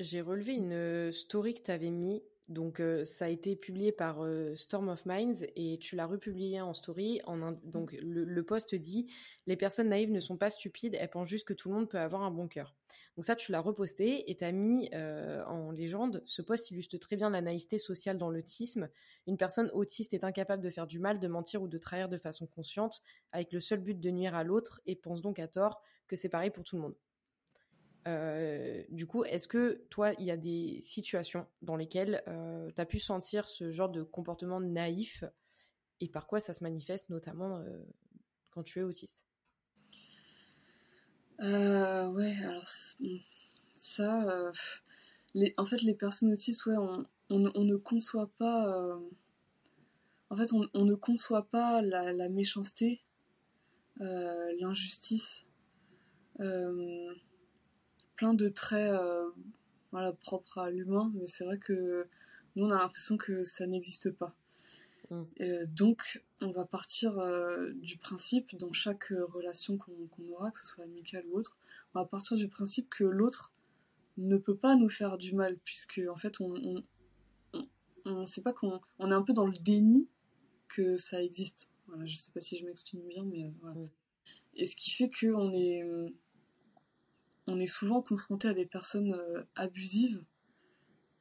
J'ai relevé une euh, story que tu avais mis. Donc, euh, ça a été publié par euh, Storm of Minds et tu l'as republié en story. En donc, le, post dit Les personnes naïves ne sont pas stupides, elles pensent juste que tout le monde peut avoir un bon cœur. Donc, ça, tu l'as reposté et tu as mis en légende Ce post illustre très bien la naïveté sociale dans l'autisme. Une personne autiste est incapable de faire du mal, de mentir ou de trahir de façon consciente, avec le seul but de nuire à l'autre et pense donc à tort que c'est pareil pour tout le monde. Euh, du coup, est-ce que toi, il y a des situations dans lesquelles euh, tu as pu sentir ce genre de comportement naïf et par quoi ça se manifeste, notamment euh, quand tu es autiste? Ouais, alors ça, les, en fait, les personnes autistes, ouais, on, ne conçoit pas. en fait, on, ne conçoit pas la, méchanceté, l'injustice plein de traits euh, voilà, propres à l'humain, mais c'est vrai que nous, on a l'impression que ça n'existe pas. Mm. donc, on va partir euh, du principe, dans chaque relation qu'on aura, que ce soit amicale ou autre, on va partir du principe que l'autre ne peut pas nous faire du mal, puisque en fait, on, on, sait pas qu'on on est un peu dans le déni que ça existe. Voilà, je sais pas si je m'exprime bien, mais euh, voilà. Mm. Et ce qui fait qu'on est on est souvent confronté à des personnes euh, abusives,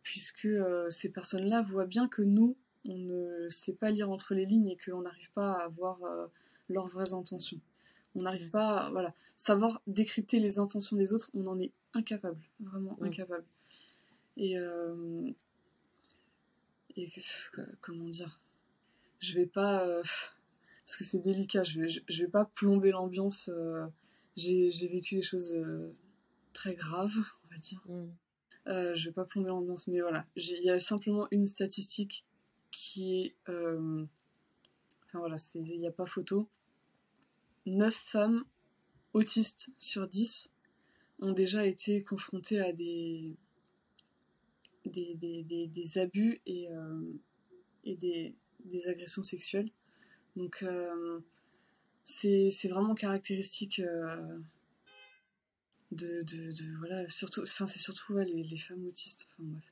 puisque euh, ces personnes-là voient bien que nous, on ne sait pas lire entre les lignes et qu'on n'arrive pas à voir euh, leurs vraies intentions. On n'arrive pas à voilà, savoir décrypter les intentions des autres, on en est incapable, vraiment incapable. Et, et comment dire Je vais pas. parce que c'est délicat, je vais, je, vais pas plomber l'ambiance. j'ai vécu des choses très grave, on va dire. Mm. Euh, je vais pas plomber l'ambiance, mais voilà. Il y a simplement une statistique qui est. Euh, enfin voilà, il n'y a pas photo. 9 femmes autistes sur 10 ont déjà été confrontées à des, des, des, des, abus et, euh, et des, agressions sexuelles. Donc, c'est vraiment caractéristique de, de, voilà surtout enfin c'est surtout les, les, femmes autistes enfin bref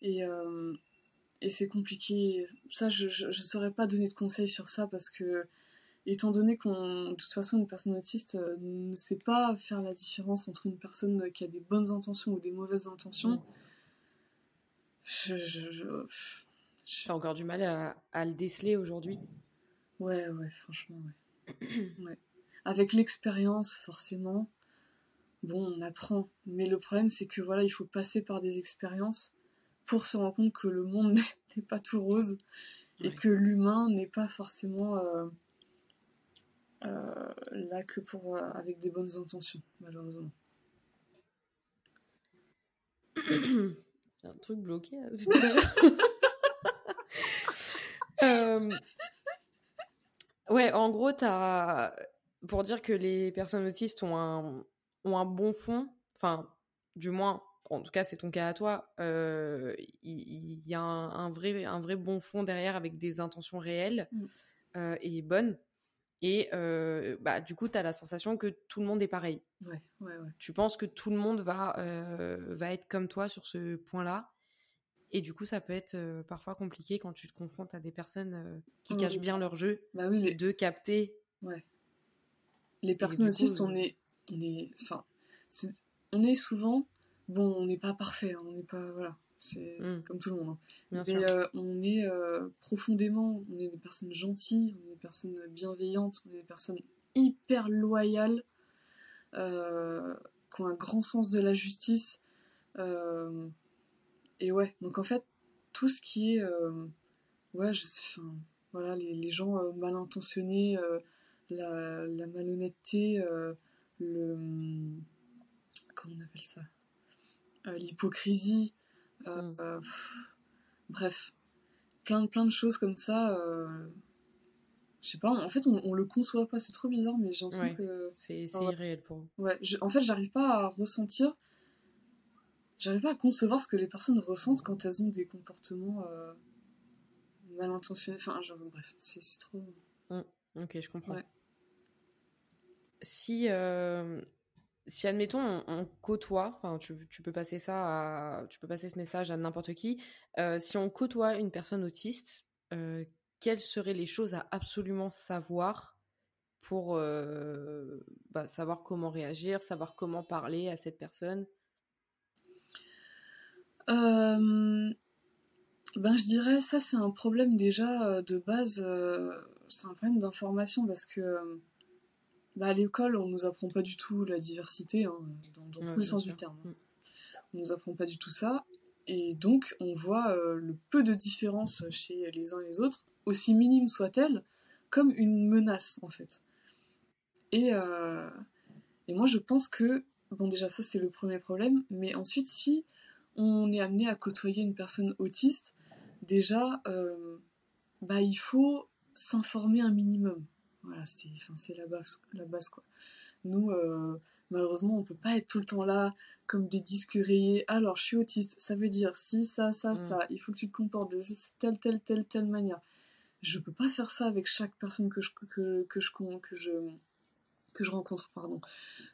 et euh, et c'est compliqué. Ça je, je, saurais pas donner de conseils sur ça parce que étant donné qu'on de toute façon une personne autiste euh, ne sait pas faire la différence entre une personne qui a des bonnes intentions ou des mauvaises intentions je, je, j'ai encore du mal à, à le déceler aujourd'hui. Ouais ouais franchement ouais, ouais. avec l'expérience forcément. Bon, on apprend. Mais le problème, c'est que voilà, il faut passer par des expériences pour se rendre compte que le monde n'est pas tout rose et que l'humain n'est pas forcément euh, euh, là que pour euh, avec des bonnes intentions, malheureusement. un truc bloqué. Ouais, en gros, as... pour dire que les personnes autistes ont un, ont un bon fond, enfin, du moins, en tout cas, c'est ton cas à toi, euh, il y, a un, vrai, un vrai bon fond derrière avec des intentions réelles mm. euh, et bonnes. Et euh, bah, du coup, tu as la sensation que tout le monde est pareil. Ouais, ouais, ouais. Tu penses que tout le monde va, va être comme toi sur ce point-là. Et du coup, ça peut être parfois compliqué quand tu te confrontes à des personnes qui cachent bien leur jeu, bah oui, de capter. Ouais. Les personnes autistes, on est, on est, enfin, on est souvent bon, on n'est pas parfait, hein, on n'est pas, voilà, c'est mmh. comme tout le monde. Hein. Mais euh, on est euh, profondément, on est des personnes gentilles, on est des personnes bienveillantes, on est des personnes hyper loyales, euh, qui ont un grand sens de la justice. et ouais, donc en fait, tout ce qui est, ouais, je sais, enfin, voilà, les, gens mal intentionnés, la, la, malhonnêteté, le comment on appelle ça? L'hypocrisie, euh, mm. euh, bref, plein, plein de choses comme ça. je sais pas, en fait, on, le conçoit pas, c'est trop bizarre, mais j'ai l'impression que. C'est irréel pour vous. Ouais, en fait, j'arrive pas à ressentir j'arrive pas à concevoir ce que les personnes ressentent quand elles ont des comportements mal intentionnés. Enfin, genre, bref, c'est trop. Mm. Ok, je comprends. Si, si admettons on, côtoie, enfin tu, peux passer ça, tu peux passer ce message à n'importe qui. Euh, si on côtoie une personne autiste, euh, quelles seraient les choses à absolument savoir pour euh, bah, savoir comment réagir, savoir comment parler à cette personne? Ben je dirais ça c'est un problème déjà de base, c'est un problème d'information parce que bah, à l'école, on nous apprend pas du tout la diversité, hein, dans, tous les sens du terme. Hein. On nous apprend pas du tout ça. Et donc, on voit euh, le peu de différence chez les uns et les autres, aussi minime soit-elle, comme une menace, en fait. Et, euh, et moi, je pense que, bon, déjà, ça, c'est le premier problème. Mais ensuite, si on est amené à côtoyer une personne autiste, déjà, euh, bah, il faut s'informer un minimum. Voilà, c'est c'est la base, la base quoi. Nous, euh, malheureusement, on peut pas être tout le temps là comme des disques rayés. Alors, je suis autiste, ça veut dire si, ça, ça, mm. ça. Il faut que tu te comportes de telle, telle, telle, telle manière. Je peux pas faire ça avec chaque personne que je, que, que je, que je, que je rencontre, pardon.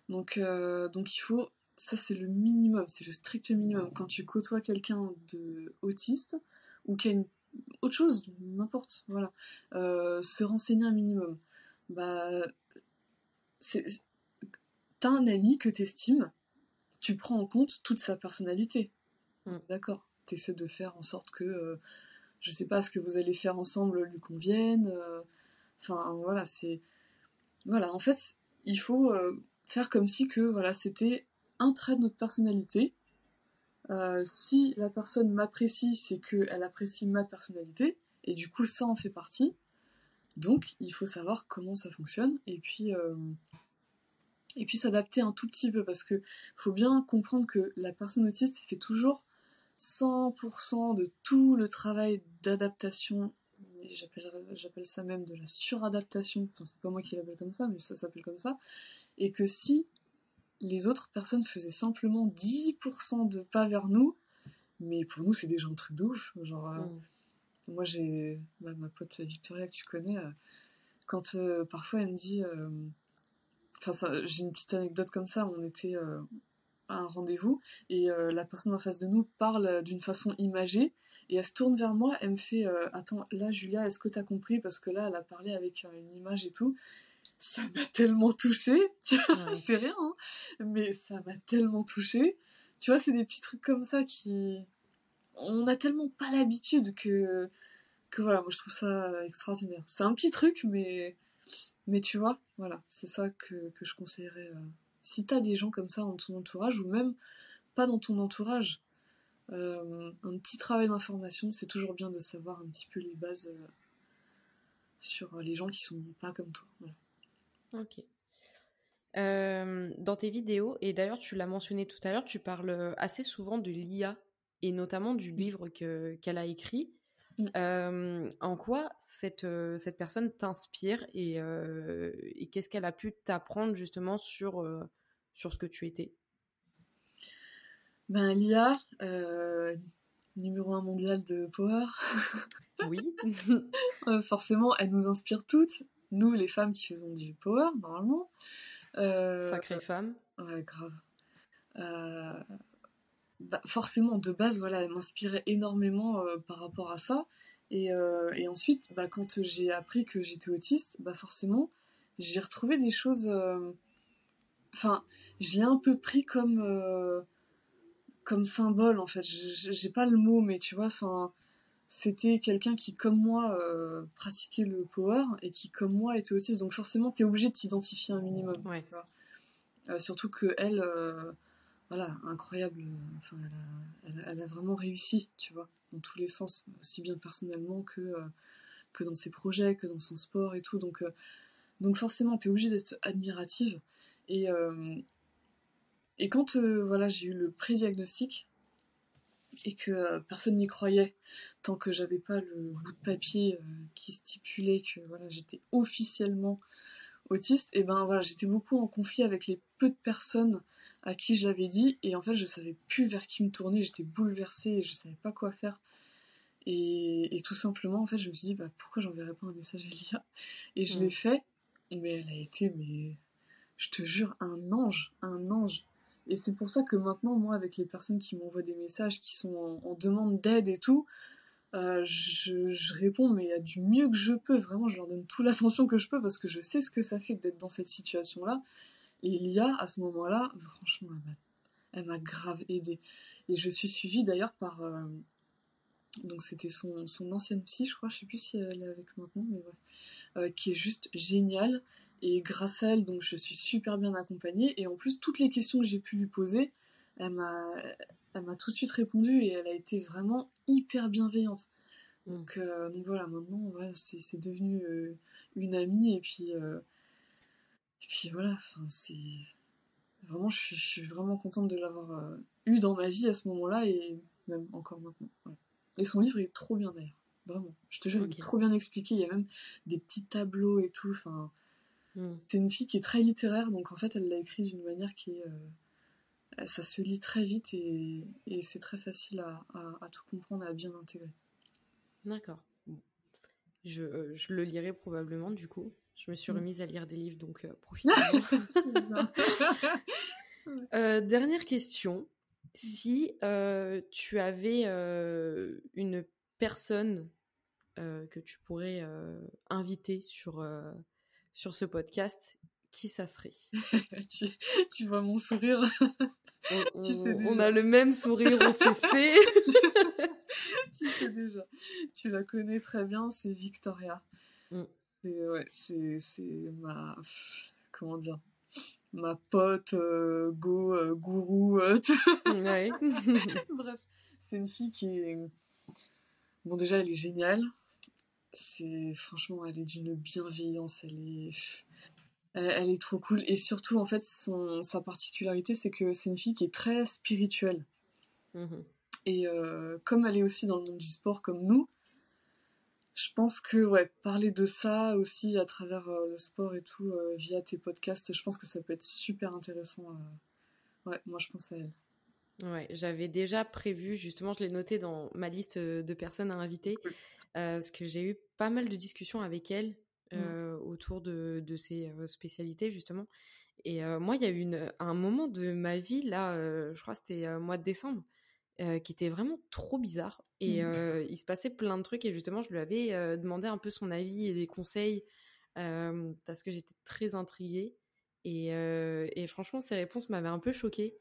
Donc, euh, donc il faut, ça c'est le minimum, c'est le strict minimum. Quand tu côtoies quelqu'un de autiste ou qui a une autre chose, n'importe, voilà, euh, se renseigner un minimum bah, t'as un ami que t'estimes, tu prends en compte toute sa personnalité. Mm. D'accord. T'essaies de faire en sorte que, euh, je sais pas, ce que vous allez faire ensemble lui convienne. Euh, enfin, voilà, c'est. Voilà, en fait, il faut euh, faire comme si que, voilà, c'était un trait de notre personnalité. si la personne m'apprécie, c'est qu'elle apprécie ma personnalité, et du coup, ça en fait partie. Donc, il faut savoir comment ça fonctionne et puis, euh, et puis s'adapter un tout petit peu parce que faut bien comprendre que la personne autiste fait toujours 100% de tout le travail d'adaptation. J'appelle ça même de la suradaptation. Enfin, c'est pas moi qui l'appelle comme ça, mais ça s'appelle comme ça. Et que si les autres personnes faisaient simplement 10% de pas vers nous, mais pour nous, c'est déjà un truc de ouf. Genre, euh, mm. Moi, j'ai bah, ma pote Victoria que tu connais, euh, quand euh, parfois elle me dit. Euh, enfin, j'ai une petite anecdote comme ça. On était à un rendez-vous et la personne en face de nous parle d'une façon imagée et elle se tourne vers moi. Elle me fait Attends, là, Julia, est-ce que tu as compris? Parce que là, elle a parlé avec une image et tout ça m'a tellement touchée, c'est rien, hein mais ça m'a tellement touchée. Tu vois, c'est des petits trucs comme ça qui, on a tellement pas l'habitude que, que voilà, moi je trouve ça extraordinaire. C'est un petit truc, mais, mais tu vois, voilà, c'est ça que, je conseillerais si tu as des gens comme ça dans ton entourage, ou même pas dans ton entourage, euh, un petit travail d'information, c'est toujours bien de savoir un petit peu les bases euh, sur les gens qui sont pas comme toi. Ok. dans tes vidéos, et d'ailleurs tu l'as mentionné tout à l'heure, tu parles assez souvent de l'IA et notamment du livre qu'elle a écrit. Mm. en quoi cette, cette personne t'inspire et, et qu'est-ce qu'elle a pu t'apprendre justement sur, sur ce que tu étais? Ben l'IA, numéro un mondial de Power. oui. forcément, elle nous inspire toutes, nous les femmes qui faisons du Power normalement. Sacrée femme. Ouais, grave. Bah, forcément, de base, voilà, elle m'inspirait énormément euh, par rapport à ça. Et, euh, et ensuite, bah, quand j'ai appris que j'étais autiste, bah, forcément, j'ai retrouvé des choses. Euh, enfin, je l'ai un peu pris comme, comme symbole, en fait. J'ai pas le mot, mais tu vois, enfin, c'était quelqu'un qui, comme moi, pratiquait le power et qui, comme moi, était autiste. Donc, forcément, t'es obligé de t'identifier un minimum. surtout que elle voilà, incroyable. Enfin, elle a, vraiment réussi, tu vois, dans tous les sens, aussi bien personnellement que, euh, que dans ses projets, que dans son sport et tout. Donc, euh, donc forcément, tu es obligée d'être admirative. Et, euh, et quand voilà, j'ai eu le pré-diagnostic et que personne n'y croyait, tant que j'avais pas le bout de papier qui stipulait que voilà, j'étais officiellement autiste, et ben voilà, j'étais beaucoup en conflit avec les peu de personnes à qui je l'avais dit, et en fait je savais plus vers qui me tourner, j'étais bouleversée et je savais pas quoi faire. Et, tout simplement, en fait, je me suis dit, bah, pourquoi j'enverrais pas un message à Lia? Et je l'ai fait, mais elle a été, mais je te jure, un ange, un ange. Et c'est pour ça que maintenant, moi, avec les personnes qui m'envoient des messages, qui sont en demande d'aide et tout, euh, je, réponds, mais a du mieux que je peux. Vraiment, je leur donne toute l'attention que je peux parce que je sais ce que ça fait d'être dans cette situation-là. Et il y a, à ce moment-là, franchement, elle m'a grave aidée. Et je suis suivie d'ailleurs par. Euh, donc, c'était son, son, ancienne psy, je crois, je sais plus si elle est avec maintenant, mais bref. Euh, qui est juste géniale. Et grâce à elle, donc, je suis super bien accompagnée. Et en plus, toutes les questions que j'ai pu lui poser, elle m'a elle m'a tout de suite répondu et elle a été vraiment hyper bienveillante. Donc, euh, donc voilà, maintenant, c'est devenu euh, une amie et puis, euh, et puis voilà, c'est vraiment, je suis, vraiment contente de l'avoir eu dans ma vie à ce moment-là et même encore maintenant. Et son livre est trop bien d'ailleurs, vraiment. Je te jure, il est trop bien expliqué. Il y a même des petits tableaux et tout. Enfin, mm. c'est une fille qui est très littéraire, donc en fait, elle l'a écrit d'une manière qui est ça se lit très vite et, c'est très facile à, tout comprendre, à bien intégrer. D'accord. Euh, je, le lirai probablement du coup. Je me suis mm. remise à lire des livres, donc euh, profitez euh, dernière question. Si tu avais une personne que tu pourrais inviter sur, sur ce podcast, qui ça serait tu, tu vois mon sourire on, a le même sourire, on se sait. tu sais déjà. Tu la connais très bien, c'est Victoria. Mm. C'est ouais, c'est ma comment dire ma pote euh, go euh, gourou. Euh, Bref, c'est une fille qui est bon déjà elle est géniale. C'est franchement elle est d'une bienveillance, elle est elle, est trop cool. Et surtout, en fait, son, sa particularité, c'est que c'est une fille qui est très spirituelle. Mhm. Et euh, comme elle est aussi dans le monde du sport comme nous, je pense que ouais, parler de ça aussi à travers euh, le sport et tout, euh, via tes podcasts, je pense que ça peut être super intéressant. Ouais, moi je pense à elle. Ouais, j'avais déjà prévu, justement, je l'ai noté dans ma liste de personnes à inviter, parce que j'ai eu pas mal de discussions avec elle Mmh. Euh, autour de, de ces euh, spécialités justement. Et euh, moi, il y a eu un moment de ma vie là, je crois que c'était mois de décembre, qui était vraiment trop bizarre. Et mmh. il se passait plein de trucs et justement, je lui avais demandé un peu son avis et des conseils parce que j'étais très intriguée. Et, et, franchement, ses réponses m'avaient un peu choquée.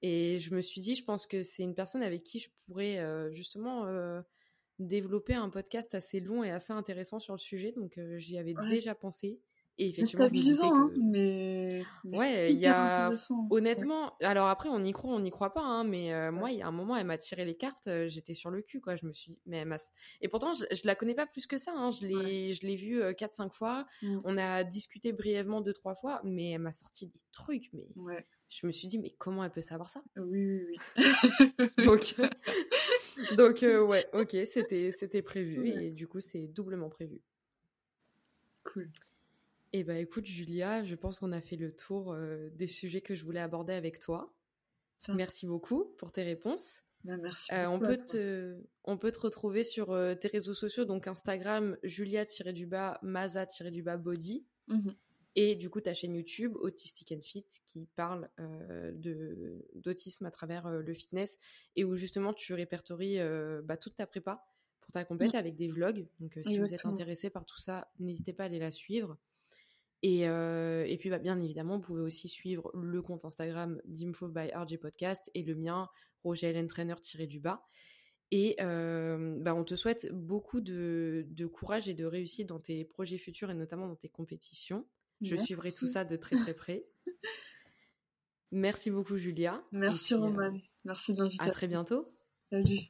Et je me suis dit, je pense que c'est une personne avec qui je pourrais justement développer un podcast assez long et assez intéressant sur le sujet. Donc, euh, j'y avais déjà pensé. Et effectivement, hein, mais... ouais, il y a honnêtement. Alors après, on y croit, on n'y croit pas, hein, mais euh, moi, il y a un moment, elle m'a tiré les cartes, euh, j'étais sur le cul, quoi. Je me suis, dit, mais elle Et pourtant, je, je, la connais pas plus que ça. Hein. Je l'ai, je l'ai vue 4-5 euh, fois. Mm. On a discuté brièvement deux trois fois, mais elle m'a sorti des trucs, mais. Je me suis dit, mais comment elle peut savoir ça? Oui, oui, oui. donc, donc ouais, ok, c'était, c'était prévu et du coup, c'est doublement prévu. Cool. Eh ben écoute Julia, je pense qu'on a fait le tour euh, des sujets que je voulais aborder avec toi. Merci beaucoup pour tes réponses. Ben, merci. Euh, on, peut te, on peut te retrouver sur euh, tes réseaux sociaux, donc Instagram julia-du-bas maza-du-bas body. Et du coup, ta chaîne YouTube, Autistic and Fit, qui parle de, d'autisme à travers le fitness et où justement tu répertories bah, toute ta prépa pour ta compète mmh. avec des vlogs. Donc si vous êtes intéressé par tout ça, n'hésitez pas à aller la suivre. Et, euh, et puis, bah, bien évidemment, vous pouvez aussi suivre le compte Instagram d'Info by RJ Podcast et le mien, Roger Trainer-du bas. Et euh, bah, on te souhaite beaucoup de, de, courage et de réussite dans tes projets futurs et notamment dans tes compétitions. Je suivrai tout ça de très très près. Merci beaucoup, Julia. Merci, Roman. Merci de À très bientôt. Salut.